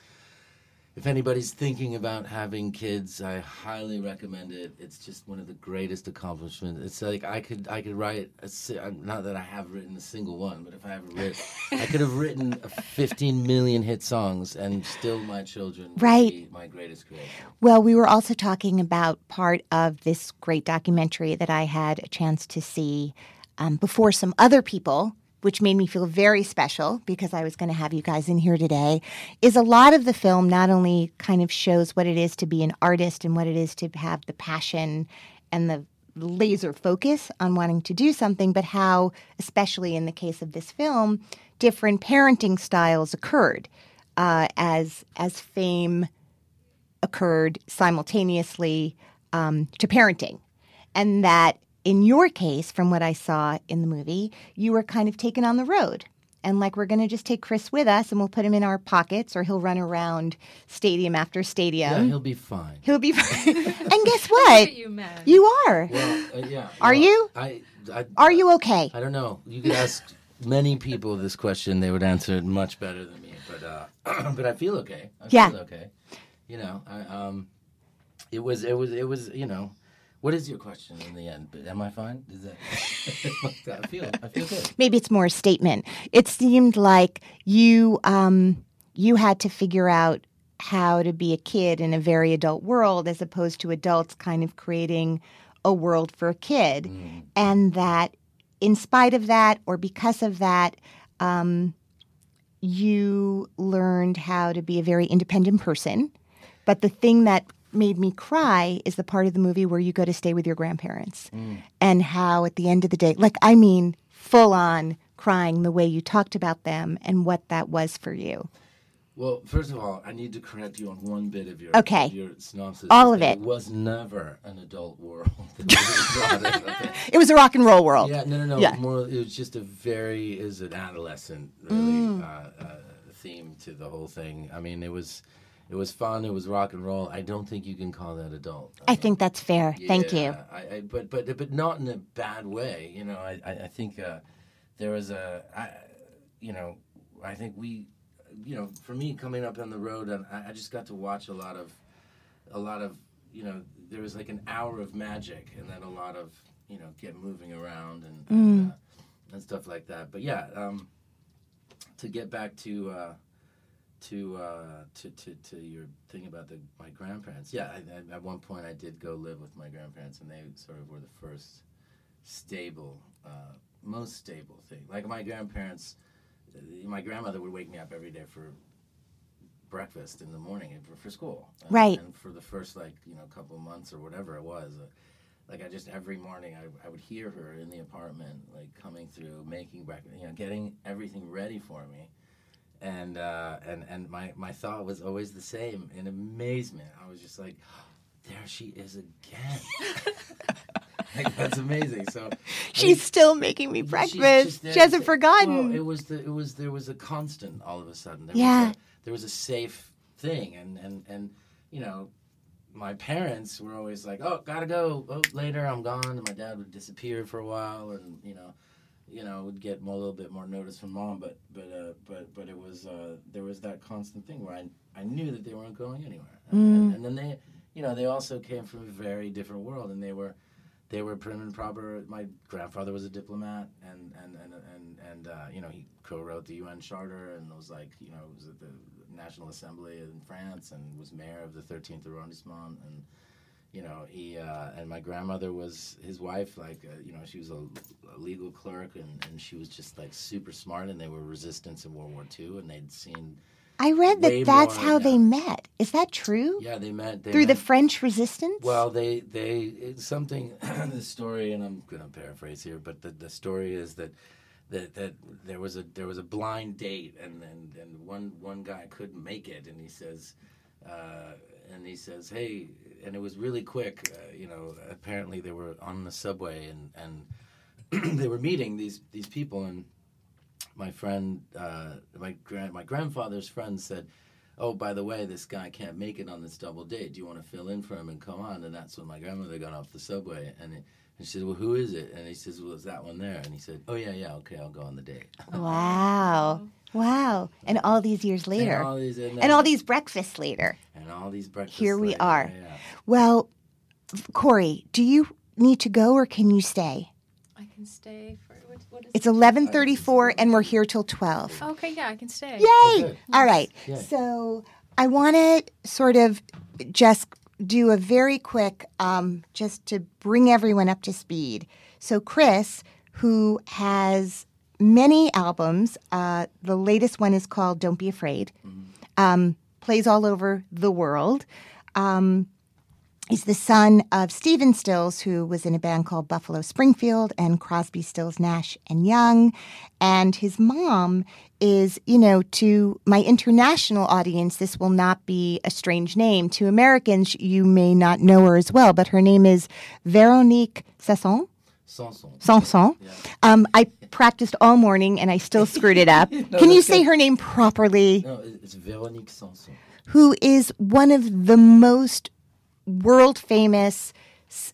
S2: If anybody's thinking about having kids, I highly recommend it. It's just one of the greatest accomplishments. It's like I could I could write a uh, not that I have written a single one, but if I ever writ, I could have written 15 million hit songs and still my children would
S9: Right.
S2: be my greatest creation.
S9: Well, we were also talking about part of this great documentary that I had a chance to see um, before some other people, which made me feel very special because I was going to have you guys in here today. Is a lot of the film not only kind of shows what it is to be an artist and what it is to have the passion and the laser focus on wanting to do something, but how, especially in the case of this film, different parenting styles occurred uh, as as fame occurred simultaneously um, to parenting. And that in your case, from what I saw in the movie, you were kind of taken on the road. And like, we're going to just take Chris with us and we'll put him in our pockets or he'll run around stadium after stadium.
S2: Yeah,
S9: stadium.
S2: he'll be fine.
S9: he'll be fine. and guess what?
S1: you, man.
S9: You are.
S2: Well, uh, yeah.
S9: Are
S2: well,
S9: you?
S2: I, I
S9: Are you okay?
S2: I don't know. You could ask many people this question; they would answer it much better than me. But uh, but I feel okay. I
S9: Yeah.
S2: feel okay. You know, I, um, it was it was it was you know, what is your question in the end? But am I fine? Is that I feel I feel good.
S9: maybe it's more a statement. It seemed like you um, you had to figure out how to be a kid in a very adult world as opposed to adults kind of creating a world for a kid, and that in spite of that or because of that. Um, you learned how to be a very independent person. But the thing that made me cry is the part of the movie where you go to stay with your grandparents and how at the end of the day, like, I mean, full on crying the way you talked about them and what that was for you.
S2: Well, first of all, I need to correct you on one bit of your
S9: Okay.
S2: your synopsis.
S9: All of
S2: It
S9: it.
S2: was never an adult world. that was brought in, okay?
S9: It was a rock and roll world.
S2: Yeah, no, no, no.
S9: Yeah.
S2: More, it was just a very is an adolescent really
S9: Mm.
S2: uh, uh, theme to the whole thing. I mean, it was, it was fun. It was rock and roll. I don't think you can call that adult.
S9: I think that's fair. Thank you.
S2: I, I, but but but not in a bad way. You know, I I, I think uh, there was a, I, you know, I think we, you know, for me coming up on the road, and I, I just got to watch a lot of, a lot of you know, there was like an hour of magic, and then a lot of you know, get moving around and
S9: Mm.
S2: and, uh, and stuff like that. But yeah, um, to get back to. Uh, to, uh, to to to your thing about the my grandparents, yeah. I, I, at one point, I did go live with my grandparents, and they sort of were the first stable, uh, most stable thing. Like my grandparents, uh, my grandmother would wake me up every day for breakfast in the morning and for, for school. And,
S9: Right.
S2: And for the first like you know couple months or whatever it was, uh, like I just every morning I, I would hear her in the apartment like coming through, making breakfast, you know, getting everything ready for me. And uh, and and my my thought was always the same in amazement. I was just like, there she is again. like that's amazing. So I
S9: She's still making me breakfast.
S2: there
S9: She hasn't forgotten.
S2: Well, it was the it was there was a constant all of a sudden. There
S9: Yeah.
S2: Was a, there was a safe thing, and and and you know, my parents were always like, "Oh, gotta go. Oh, later, I'm gone." And my dad would disappear for a while, and you know, you know, would get more, a little bit more notice from mom. But but uh, but but it was uh, there was that constant thing where I I knew that they weren't going anywhere, and, and, and then they you know they also came from a very different world, and they were they were prim and proper. My grandfather was a diplomat, and and and and, and uh, you know he co-wrote the UN Charter, and was like you know was at the National Assembly in France, and was mayor of the 13th arrondissement, and you know he uh, and my grandmother was his wife. Like uh, you know she was a, a legal clerk, and and she was just like super smart, and they were resistance in World War II, and they'd seen.
S9: I read that that's
S2: more,
S9: how
S2: yeah.
S9: they met. Is that true?
S2: Yeah, they met they
S9: Through the French resistance?
S2: well, they they it's something the story, and I'm gonna paraphrase here, but the, the story is that that that there was a there was a blind date, and and, and one one guy couldn't make it, and he says, uh, and he says, hey, and it was really quick, uh, you know. Apparently, they were on the subway, and and they were meeting these these people, and my friend, uh, my grand my grandfather's friend said oh, by the way, this guy can't make it on this double date. Do you want to fill in for him and come on? And that's when my grandmother got off the subway. And, it, and she said, well, who is it? And he says, well, it's that one there. And he said, oh, yeah, yeah, okay, I'll go on the date.
S9: wow. Wow. And all these years later.
S2: And all these, and,
S9: And all these breakfasts later.
S2: and all these breakfasts.
S9: Here we
S2: later,
S9: are.
S2: yeah, yeah.
S9: Well, Kori, do you need to go or can you stay?
S1: I can stay for what, what is
S9: It's 11:34 and we're here till 12.
S1: Okay, yeah, I can stay.
S9: Yay!
S2: good.
S9: All right.
S2: Yay.
S9: So I want to sort of just do a very quick, um, just to bring everyone up to speed. So Chris, who has many albums, uh, the latest one is called "Don't Be Afraid," um, plays all over the world. Um, He's the son of Stephen Stills, who was in a band called Buffalo Springfield, and Crosby, Stills, Nash, and Young. And his mom is, you know, to my international audience, this will not be a strange name. To Americans, you may not know her as well, but her name is Veronique Sasson.
S2: Sanson.
S9: Sanson. Um, I practiced all morning and I still screwed it up. Can you say her name properly?
S2: No, it's Veronique Sanson.
S9: who is one of the most world famous,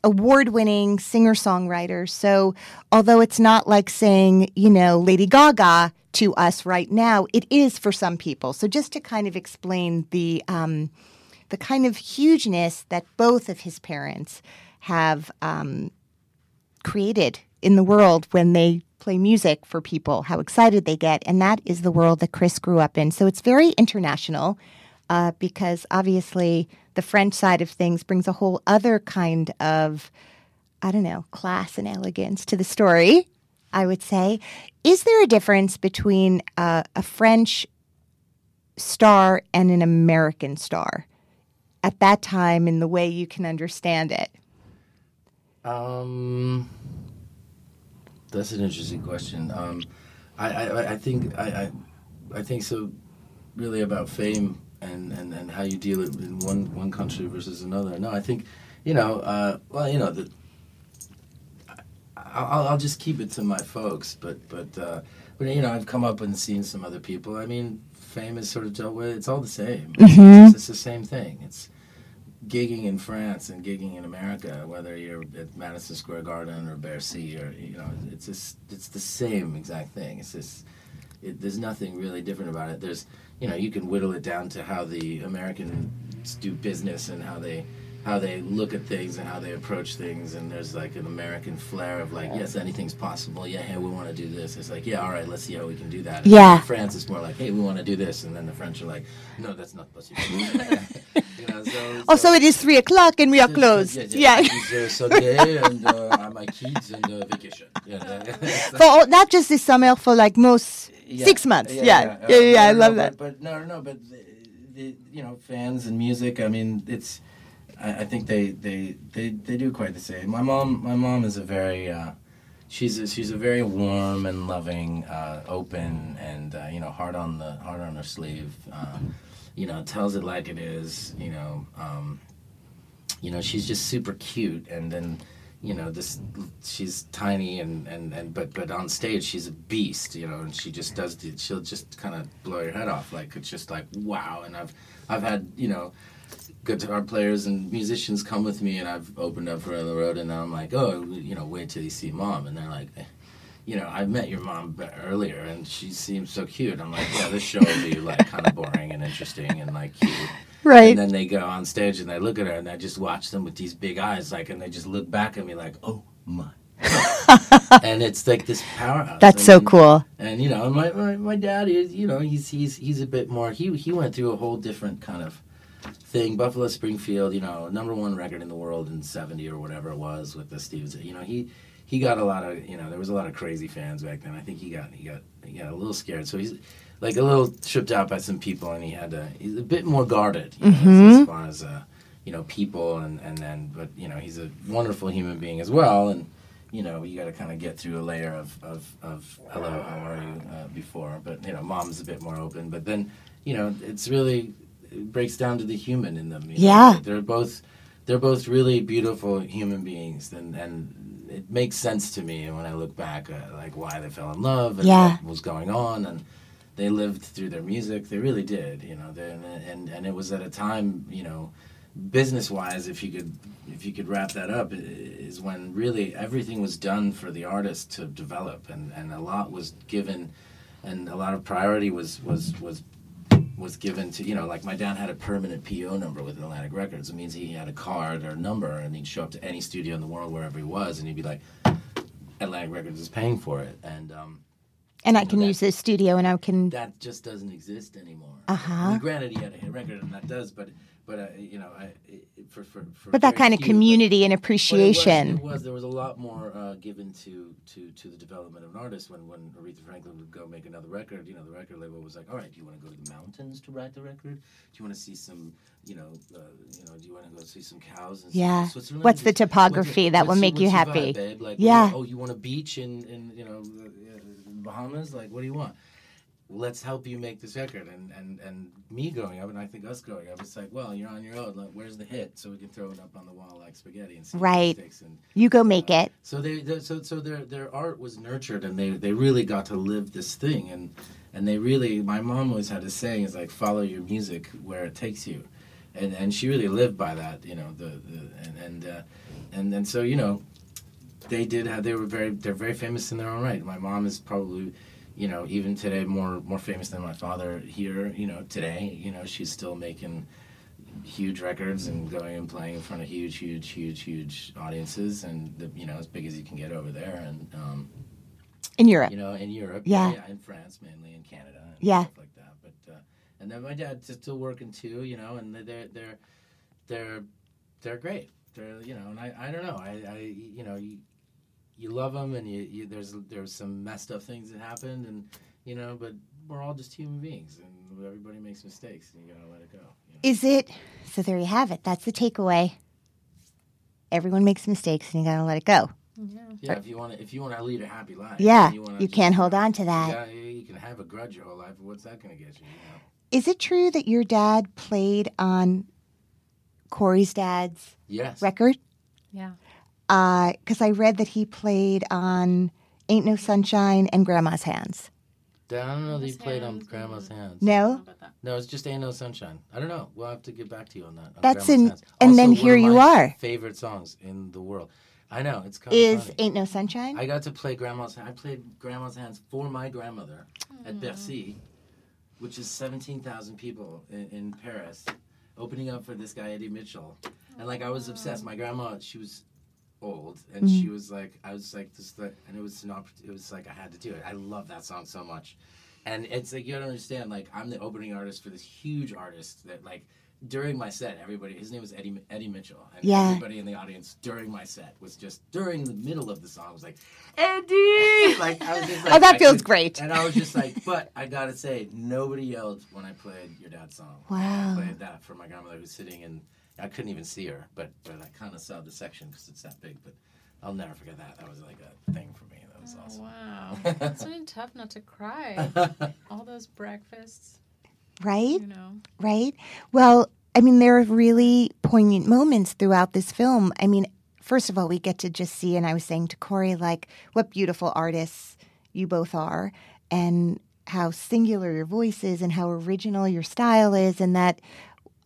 S9: award winning singer songwriter. So, although it's not like saying, you know, Lady Gaga to us right now, it is for some people. So, just to kind of explain the, um, the kind of hugeness that both of his parents have um, created in the world when they play music for people, how excited they get. And that is the world that Chris grew up in. So it's very international uh, because obviously the French side of things brings a whole other kind of, I don't know, class and elegance to the story, I would say. Is there a difference between uh, a French star and an American star at that time in the way you can understand it?
S2: Um, that's an interesting question. Um, I, I, I think I, I, I think so. Really about fame and, and, and how you deal it in one one country versus another. No, I think, you know, uh, well, you know, the, I'll, I'll just keep it to my folks, but but uh, but you know, I've come up and seen some other people. I mean, fame is sort of dealt with. It's all the same. It's, it's the same thing. It's gigging in France and gigging in America, whether you're at Madison Square Garden or Bercy or you know, it's just it's the same exact thing. It's just it, there's nothing really different about it. There's you know you can whittle it down to how the Americans do business and how they how they look at things and how they approach things. And there's like an american flair of like yes anything's possible. Yeah hey we want to do this. It's like yeah all right let's see how we can do that. And
S9: Yeah.
S2: france is more like hey we want to do this. And then the french are like no that's not possible. You know, so,
S9: Oh, so it is three o'clock and we are closed. Yeah.
S2: It's uh, Sunday and uh, my kids and uh, vacation. Yeah, that-
S9: For all- not just this summer, for like most
S2: Yeah,
S9: six months. Yeah, yeah, yeah.
S2: Uh,
S9: I
S2: no,
S9: love that.
S2: But, but no, no, but the, the, you know, fans and music. I mean, it's. I, I think they, they they they do quite the same. My mom, my mom is a very. Uh, she's a, she's a very warm and loving, uh, open, and uh, you know, hard on the hard on her sleeve. Uh, you know, tells it like it is. You know, um, you know, she's just super cute, and then you know this she's tiny and, and, and but but on stage she's a beast you know and she just does the, she'll just kind of blow your head off. Like it's just like wow. And i've i've had you know guitar players and musicians come with me and i've opened up for on the road and i'm like oh you know wait till you see mom. And they're like you know i met your mom earlier and she seems so cute. I'm like yeah this show will be like kind of boring and interesting and like cute
S9: Right.
S2: and then they go on stage and they look at her and I just watch them with these big eyes, like, and they just look back at me like, oh my. and it's like this powerhouse.
S9: That's
S2: And
S9: so
S2: then-
S9: cool.
S2: And you know, my, my my dad is, you know, he's he's he's a bit more. He he went through a whole different kind of thing. Buffalo Springfield, you know, number one record in the world in '70 or whatever it was with the Steves. You know, he he got a lot of, you know, there was a lot of crazy fans back then. I think he got he got he got a little scared. So he's like a little tripped out by some people, and he had to. He's a bit more guarded, you know,
S9: Mm-hmm.
S2: as, as far as uh, you know, people, and and then, but you know, he's a wonderful human being as well, and you know, you got to kind of get through a layer of, of, of hello, how are you uh, before. But, you know, mom's a bit more open. But then, you know, it's really, it breaks down to the human in them. you know.
S9: Yeah.
S2: They're both, they're both really beautiful human beings. And, and it makes sense to me when I look back, uh, like why they fell in love and
S9: Yeah.
S2: what was going on. And they lived through their music. They really did, you know, they, and, and it was at a time, you know, business wise if you could if you could wrap that up is when really everything was done for the artist to develop. And and a lot was given and a lot of priority was was was was given to you know like my dad had a permanent PO number with Atlantic Records. It means he had a card or a number and he'd show up to any studio in the world wherever he was and he'd be like Atlantic Records is paying for it. And um
S9: And I can
S2: that-
S9: use this studio and I can.
S2: that just doesn't exist anymore.
S9: Uh-huh.
S2: I mean, granted, he had a hit record, and that does, but but uh, you know, I, for for for
S9: But that kind of
S2: few, but-
S9: community and
S2: but it was-
S9: appreciation.
S2: It was, there was a lot more uh, given to, to to the development of an artist when when Aretha Franklin would go make another record. You know, the record label was like, all right, do you want to go to the mountains to write the record? Do you want to see some, you know, uh, you know, do you want to go see some cows in
S9: Yeah.
S2: Switzerland?
S9: What's the
S2: What's
S9: topography that will
S2: what's
S9: make you happy?
S2: vibe? Like,
S9: Yeah.
S2: Oh, you want a beach in in you know the, uh, Bahamas? Like, what do you want? let's help you make this record and and and me growing up and i think us growing up it's like well you're on your own like, where's the hit so we can throw it up on the wall like spaghetti and see what
S9: Right.
S2: sticks and
S9: You go make it.
S2: so they, they so so their their art was nurtured and they they really got to live this thing and and they really my mom always had a saying is like follow your music where it takes you and and she really lived by that you know the, the and and uh, and and so you know they did have they were very they're very famous in their own right. My mom is probably you know even today more more famous than my father here you know today. You know she's still making huge records and going and playing in front of huge huge huge huge audiences and the, you know as big as you can get over there. And um,
S9: In Europe.
S2: you know in Europe.
S9: Yeah.
S2: yeah in France mainly in Canada and
S9: Yeah.
S2: stuff like that. But uh, and then my dad's still working too you know and they're they're they're they're great. They're you know and I, I don't know. I, I you know you, you love them and you, you there's there's some messed up things that happened and you know but we're all just human beings and everybody makes mistakes and you gotta let it go you know?
S9: Is it? So there you have it. That's the takeaway. Everyone makes mistakes and you gotta let it go.
S2: Yeah, yeah if you want to, if you want to lead a happy life,
S9: Yeah,
S2: and wanna
S9: you can't hold on to that.
S2: Yeah, you, you can have a grudge your whole life, but what's that going to get you? you know?
S9: Is it true that your dad played on Kori's dad's
S2: Yes.
S9: record?
S1: Yeah.
S9: Uh, because I read that he played on Ain't No Sunshine and Grandma's Hands.
S2: I don't know that he played on Grandma's hands.
S9: No?
S2: No, it's just Ain't No Sunshine. I don't know. We'll have to get back to you on that. on
S9: That's
S2: Grandma's
S9: in-
S2: Hands.
S9: and then
S2: Also, one
S9: here
S2: of
S9: you
S2: my
S9: are.
S2: Favorite songs in the world. I know it's kind
S9: Is
S2: of funny.
S9: Ain't No Sunshine?
S2: I got to play Grandma's. Hands. I played Grandma's Hands for my grandmother at Bercy, which is seventeen thousand people in, in Paris, opening up for this guy Eddy Mitchell, and like I was obsessed. My grandma, she was old, and she mm. was like, I was like this, the, and it was an oppor- It was like I had to do it. I love that song so much, and it's like you don't understand. Like I'm the opening artist for this huge artist that like. During my set, everybody, his name was Eddy Eddy Mitchell, and
S9: Yeah.
S2: everybody in the audience during my set was just during the middle of the song was like, Eddy, like I was just oh, like,
S9: Oh, that
S2: I
S9: feels
S2: could-
S9: great.
S2: and I was just like, but I gotta say, nobody yelled when I played your dad's song.
S9: Wow.
S2: I played that for my grandmother who's sitting in. I couldn't even see her, but but I kind of saw the section because it's that big. But I'll never forget that. That was like a thing for me. That was oh, awesome.
S1: Wow. It's really tough not to cry. All those breakfasts,
S9: Right?
S1: you know.
S9: right? Well, I mean, there are really poignant moments throughout this film. I mean, first of all, we get to just see, and I was saying to Kori, like, what beautiful artists you both are, and how singular your voice is, and how original your style is, and that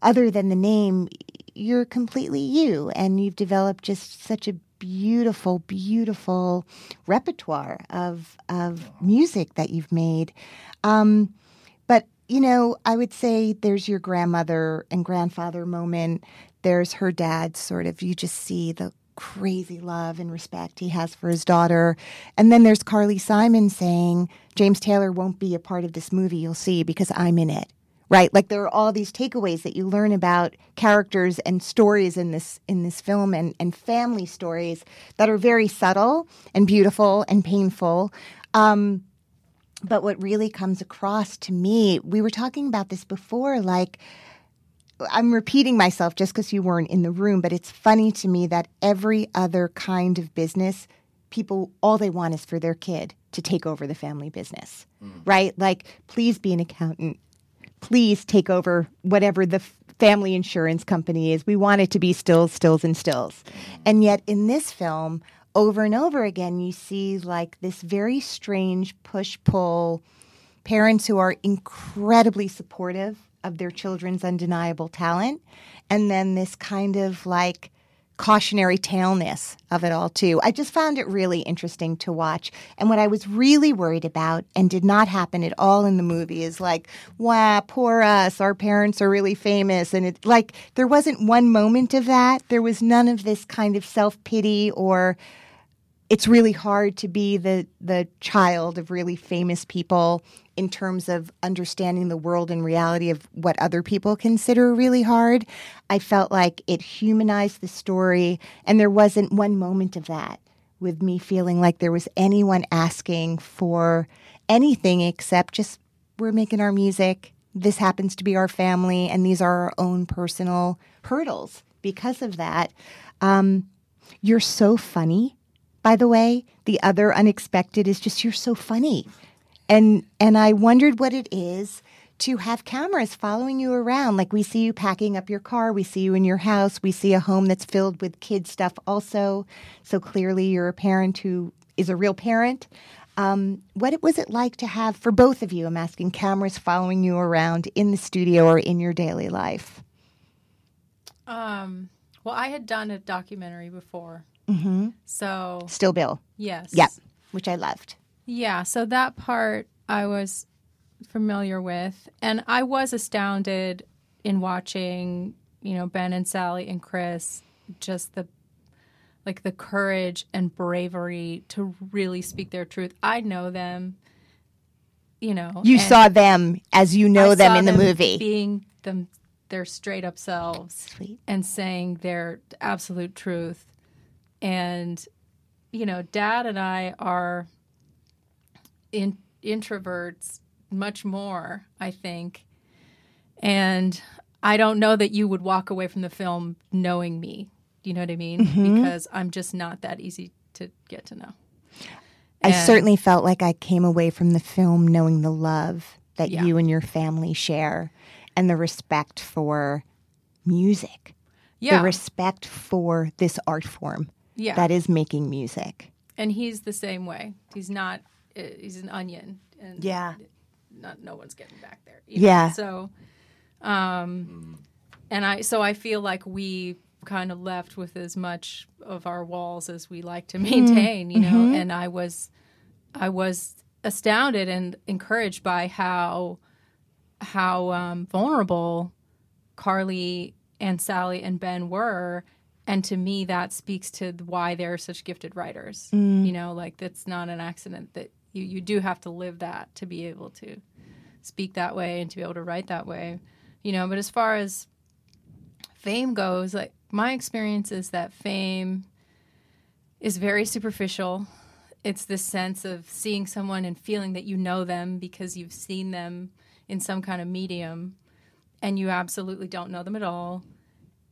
S9: other than the name, you're completely you, and you've developed just such a beautiful, beautiful repertoire of of music that you've made. Um, but, you know, I would say there's your grandmother and grandfather moment. There's her dad, sort of, you just see the crazy love and respect he has for his daughter. And then there's Carly Simon saying, James Taylor won't be a part of this movie, you'll see, because I'm in it. Right? Like there are all these takeaways that you learn about characters and stories in this in this film and, and family stories that are very subtle and beautiful and painful. Um, but what really comes across to me, we were talking about this before, like, I'm repeating myself just because you weren't in the room, but it's funny to me that every other kind of business, people, all they want is for their kid to take over the family business, right? Like, please be an accountant. Please take over whatever the f- family insurance company is. We want it to be stills, stills, and stills. Mm-hmm. And yet, in this film, over and over again, you see like this very strange push pull parents who are incredibly supportive of their children's undeniable talent, and then this kind of like cautionary taleness of it all too. I just found it really interesting to watch. And what I was really worried about and did not happen at all in the movie is like, wow, poor us, our parents are really famous and it like there wasn't one moment of that. There was none of this kind of self-pity or it's really hard to be the the child of really famous people in terms of understanding the world and reality of what other people consider really hard. I felt like it humanized the story and there wasn't one moment of that with me feeling like there was anyone asking for anything except just we're making our music. This happens to be our family and these are our own personal hurdles because of that. Um, you're so funny by the way the other unexpected is just you're so funny and and i wondered what it is to have cameras following you around. Like we see you packing up your car we see you in your house we see a home that's filled with kid stuff also. So clearly you're a parent who is a real parent. Um, what was it like to have for both of you i'm asking cameras following you around in the studio or in your daily life?
S1: Um, well, I had done a documentary before.
S9: mm-hmm.
S1: So,
S9: still bill?
S1: Yes.
S9: yep. Which i loved
S1: Yeah, so that part I was familiar with, and I was astounded in watching, you know, Ben and Sally and Chris, just the like the courage and bravery to really speak their truth. I know them, you know.
S9: you saw them as you know
S1: I
S9: them in the movie
S1: being them their straight up selves
S9: Sweet.
S1: and saying their absolute truth. And you know, Dad and I are in, introverts much more, I think. And I don't know that you would walk away from the film knowing me. Do you know what I mean?
S9: Mm-hmm.
S1: Because I'm just not that easy to get to know.
S9: I
S1: And-
S9: certainly felt like I came away from the film knowing the love that
S1: Yeah.
S9: you and your family share and the respect for music,
S1: Yeah.
S9: the respect for this art form
S1: yeah.
S9: that is making music.
S1: and he's the same way. He's not. He's an onion, and
S9: Yeah.
S1: not no one's getting back there. know?
S9: Yeah.
S1: So, um, and I so I feel like we kind of left with as much of our walls as we like to maintain, you know. And I was, I was astounded and encouraged by how how um, vulnerable Carly and Sally and Ben were. And to me, that speaks to why they're such gifted writers. You know, like that's not an accident that you, you do have to live that to be able to speak that way and to be able to write that way. You know, but as far as fame goes, like my experience is that fame is very superficial. It's this sense of seeing someone and feeling that you know them because you've seen them in some kind of medium and you absolutely don't know them at all.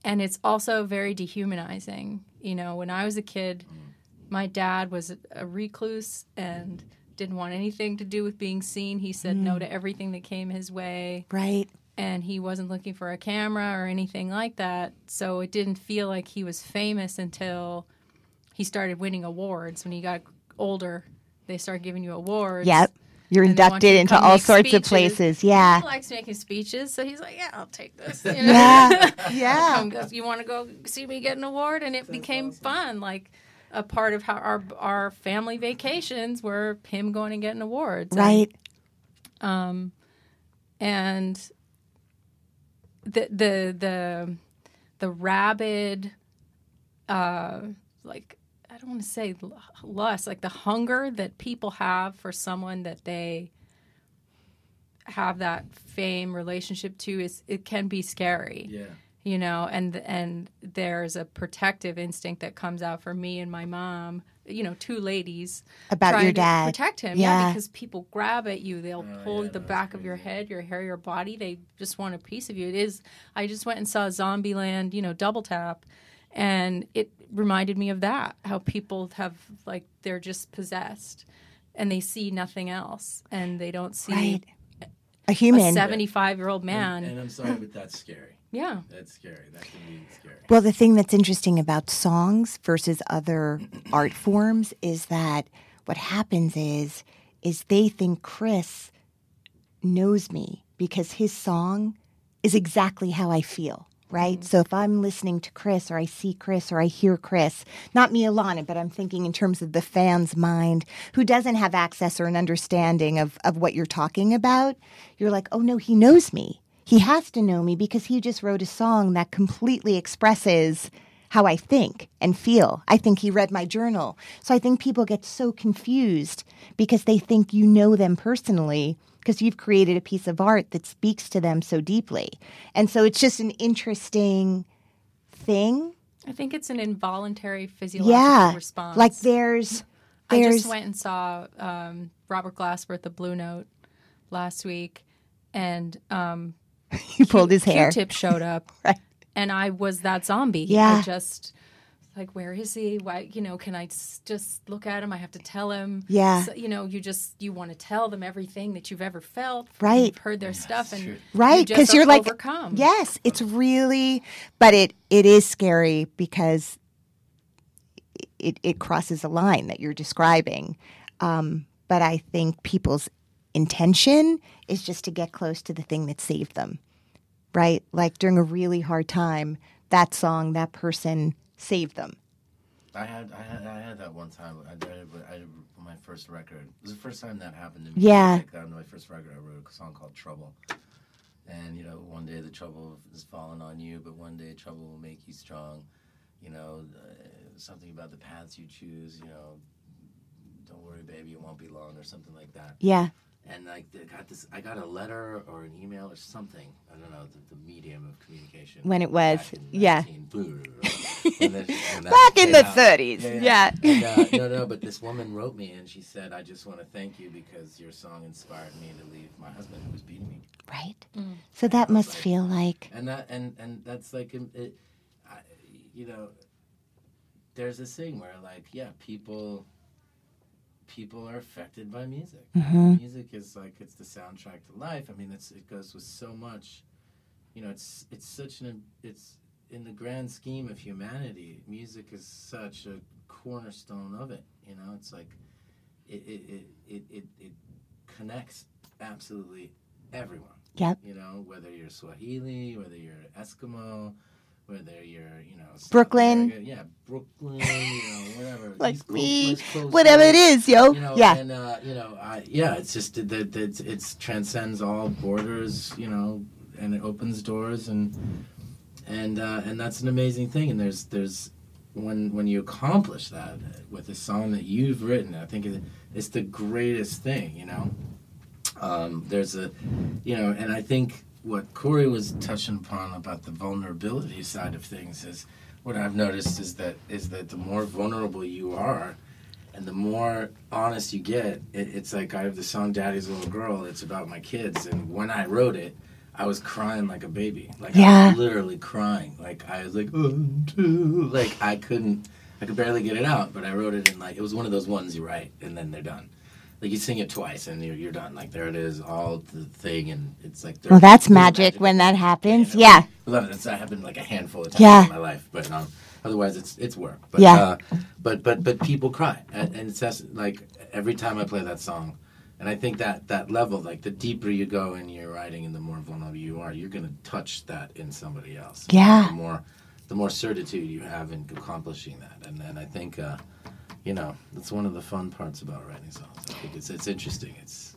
S1: And it's also very dehumanizing. You know, when I was a kid, mm. my dad was a- a recluse and didn't want anything to do with being seen. He said no to mm. everything that came his way
S9: Right.
S1: and he wasn't looking for a camera or anything like that. So it didn't feel like he was famous until he started winning awards. When he got older, they started giving you awards.
S9: Yep. You're
S1: And they want
S9: inducted
S1: you
S9: into all
S1: make
S9: sorts of places. Yeah.
S1: He likes making speeches, so he's like, "Yeah, I'll take this." You know?
S9: Yeah. Yeah.
S1: Come you want to go see me get an award, and it became fun. Like a part of how our our family vacations were him going and getting awards. And-
S9: Right.
S1: and the the the the rabid uh like i don't want to say lust like the hunger that people have for someone that they have that fame relationship to is it can be scary
S2: Yeah.
S1: You know and and there's a protective instinct that comes out for me and my mom you know two ladies
S9: About
S1: trying
S9: your
S1: to
S9: dad.
S1: protect him yeah.
S9: Yeah.
S1: because people grab at you they'll
S2: Oh,
S1: pull
S2: yeah,
S1: the
S2: that's
S1: back of your head your hair your body they just want a piece of you it is i just went and saw zombieland you know double tap and it reminded me of that how people have like they're just possessed and they see nothing else and they don't see
S9: Right. A
S1: a
S9: human.
S1: 75 year old man
S2: And I'm sorry, but that's scary.
S1: Yeah
S2: That's scary. That can be scary.
S9: Well, the thing that's interesting about songs versus other art forms is that what happens is is they think Chris knows me because his song is exactly how I feel, right? Mm-hmm. So if I'm listening to Chris or I see Chris or I hear Chris, not me Ilana, but I'm thinking in terms of the fan's mind who doesn't have access or an understanding of, of what you're talking about, you're like, oh no, he knows me. He has to know me because he just wrote a song that completely expresses how I think and feel. I think he read my journal. So I think people get so confused because they think you know them personally because you've created a piece of art that speaks to them so deeply. And so it's just an interesting thing.
S1: i think it's an involuntary physiological
S9: Yeah.
S1: response
S9: Like there's
S1: I just went and saw um, Robert Glasper at the Blue Note last week, and um,
S9: he pulled his hair.
S1: Q-Tip showed up,
S9: Right.
S1: and I was that zombie.
S9: Yeah.
S1: I just like, where is he? Why, you know, can I s- just look at him? I have to tell him.
S9: Yeah.
S1: So, you know, you just you want to tell them everything that you've ever felt.
S9: Right.
S1: You've heard their stuff, and
S2: true.
S9: right
S1: just
S9: because
S1: are
S9: you're like
S1: overcome.
S9: yes it's really but it it is scary because it, it crosses a line that you're describing um, but i think people's intention is just to get close to the thing that saved them right like during a really hard time that song that person saved them
S2: I had, I had, I had that one time. I did, I did my first record. It was the first time that happened to me.
S9: Yeah.
S2: Like, on my first record, I wrote a song called Trouble. And, you know, one day the trouble is falling on you, but one day trouble will make you strong. You know, uh, something about the paths you choose, you know, don't worry, baby, it won't be long, or something like that.
S9: yeah
S2: and like I got this I got a letter or an email or something I don't know the, the medium of communication.
S9: When it was,
S2: back in
S9: yeah.
S2: 19 when this- when
S9: Back in the 30s, yeah.
S2: And, uh, no no but this woman wrote me and she said I just want to thank you because your song inspired me to leave my husband who was beating me.
S9: Right? So that must feel like
S2: and that and and that's like um, it, I, you know there's this thing where like yeah people people are affected by music. Mm-hmm. Music is like it's the soundtrack to life. I mean it's it goes with so much you know it's it's such an it's in the grand scheme of humanity music is such a cornerstone of it you know? It's like it it it it, it, it connects absolutely everyone.
S9: Yep.
S2: You know, whether you're Swahili, whether you're Eskimo, whether you're, you know,
S9: Brooklyn.
S2: America- yeah, Brooklyn, you know, whatever,
S9: like
S2: East
S9: me
S2: Coast,
S9: whatever it
S2: whatever,
S9: is yo
S2: You know,
S9: yeah
S2: and uh, you know, I, yeah, it's just that that it's, it's transcends all borders, you know, and it opens doors, and and uh, and that's an amazing thing. And there's there's when when you accomplish that with a song that you've written, I think it's the greatest thing. You know, um, there's a, you know, and I think what Kori was touching upon about the vulnerability side of things is what I've noticed is that is that the more vulnerable you are, and the more honest you get, it, it's like I have the song "Daddy's Little Girl." It's about my kids, and when I wrote it, I was crying like a baby, like I was literally crying. Like I was like, "One, like I couldn't, I could barely get it out. But I wrote it in like it was one of those ones you write and then they're done. Like you sing it twice and you're, you're done. Like there it is, all the thing, and it's like.
S9: Well, that's
S2: there's
S9: magic when that happens. Yeah.
S2: I love it. That happened like a handful of times
S9: Yeah.
S2: in my life, but um, otherwise it's it's work. But,
S9: Yeah.
S2: Uh, but but but people cry, and, and it's just like every time I play that song, and I think that that level, like the deeper you go in your writing, and the more vulnerable you are, you're gonna touch that in somebody else.
S9: Yeah.
S2: The more the more certitude you have in accomplishing that, and and I think. Uh, you know, that's one of the fun parts about writing songs. I think it's it's interesting. It's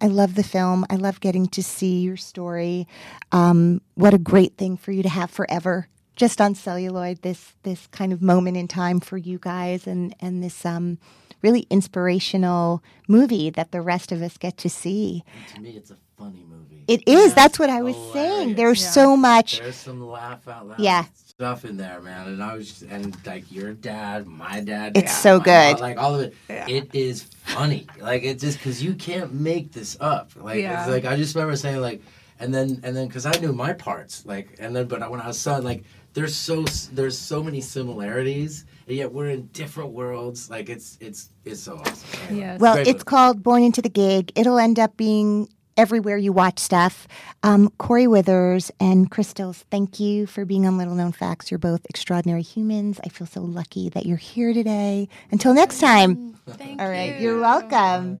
S9: I love the film. I love getting to see your story. Um, what a great thing for you to have forever, just on celluloid. This this kind of moment in time for you guys, and and this um, really inspirational movie that the rest of us get to see.
S2: to me, it's a funny movie.
S9: It is. That's what I was saying. There's
S1: Yeah.
S9: so much.
S2: There's some laugh out loud
S9: Yeah.
S2: Stuff in there, man. And I was just, and like your dad, my dad,
S9: It's
S2: yeah,
S9: so good.
S2: mom, like all of it. It is funny. Like it's just because you can't make this up. Like
S1: Yeah.
S2: it's like I just remember saying like, and then and then because I knew my parts, like and then but when I was son, like there's so there's so many similarities, and yet we're in different worlds. Like it's it's it's so awesome. Anyway,
S1: Yes.
S9: Well,
S2: great
S9: it's
S2: movie.
S9: called Born into the Gig. It'll end up being everywhere you watch stuff. Um, Kori Withers and Chris Stills, thank you for being on Little Known Facts. You're both extraordinary humans. I feel so lucky that you're here today. Until next time.
S1: Thank
S9: All right,
S1: you.
S9: you're welcome.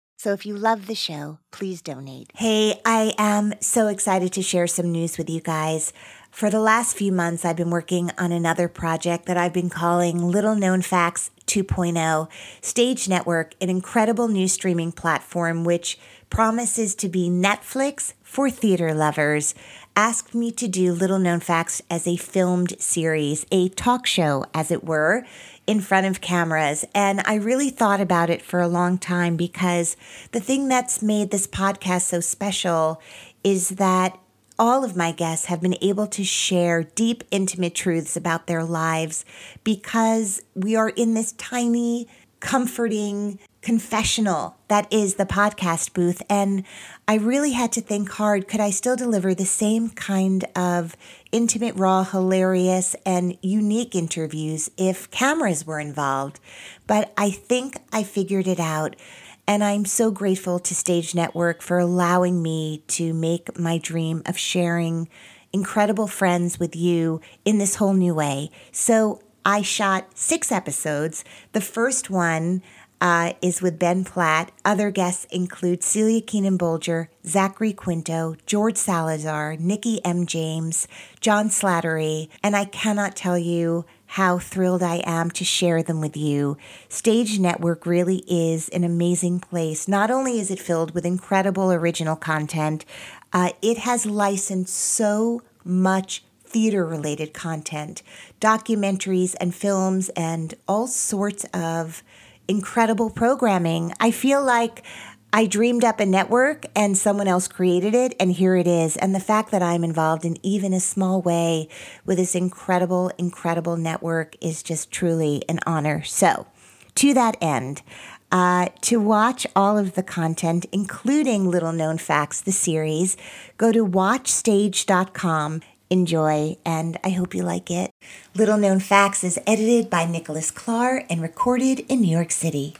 S9: So if you love the show, please donate. Hey, I am so excited to share some news with you guys. For the last few months, I've been working on another project that I've been calling Little Known Facts 2.0 Stage Network, an incredible new streaming platform which promises to be Netflix for theater lovers. Asked me to do Little Known Facts as a filmed series, a talk show, as it were, in front of cameras. And I really thought about it for a long time because the thing that's made this podcast so special is that all of my guests have been able to share deep, intimate truths about their lives because we are in this tiny, comforting confessional that is the podcast booth. And I really had to think hard could I still deliver the same kind of intimate, raw, hilarious, and unique interviews if cameras were involved? But I think I figured it out. And I'm so grateful to Stage Network for allowing me to make my dream of sharing incredible friends with you in this whole new way. So I shot six episodes. The first one uh, is with Ben Platt. Other guests include Celia Keenan Bolger, Zachary Quinto, George Salazar, Nikki M. James, John Slattery, and I cannot tell you how thrilled I am to share them with you. Stage Network really is an amazing place. Not only is it filled with incredible original content, uh, it has licensed so much theater related content, documentaries and films, and all sorts of incredible programming. I feel like I dreamed up a network and someone else created it, and here it is. And the fact that I'm involved in even a small way with this incredible, incredible network is just truly an honor. So, to that end, uh, to watch all of the content, including Little Known Facts, the series, go to watchstage.com. enjoy, and I hope you like it. Little Known Facts is edited by Nicholas Clark and recorded in New York City.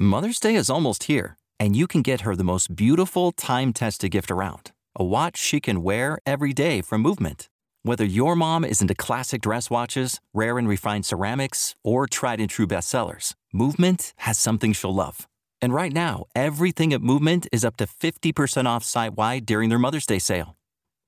S4: Mother's Day is almost here, and you can get her the most beautiful time tested gift around a watch she can wear every day from Movement. Whether your mom is into classic dress watches, rare and refined ceramics, or tried and true bestsellers, Movement has something she'll love. And right now, everything at Movement is up to 50% off site wide during their Mother's Day sale.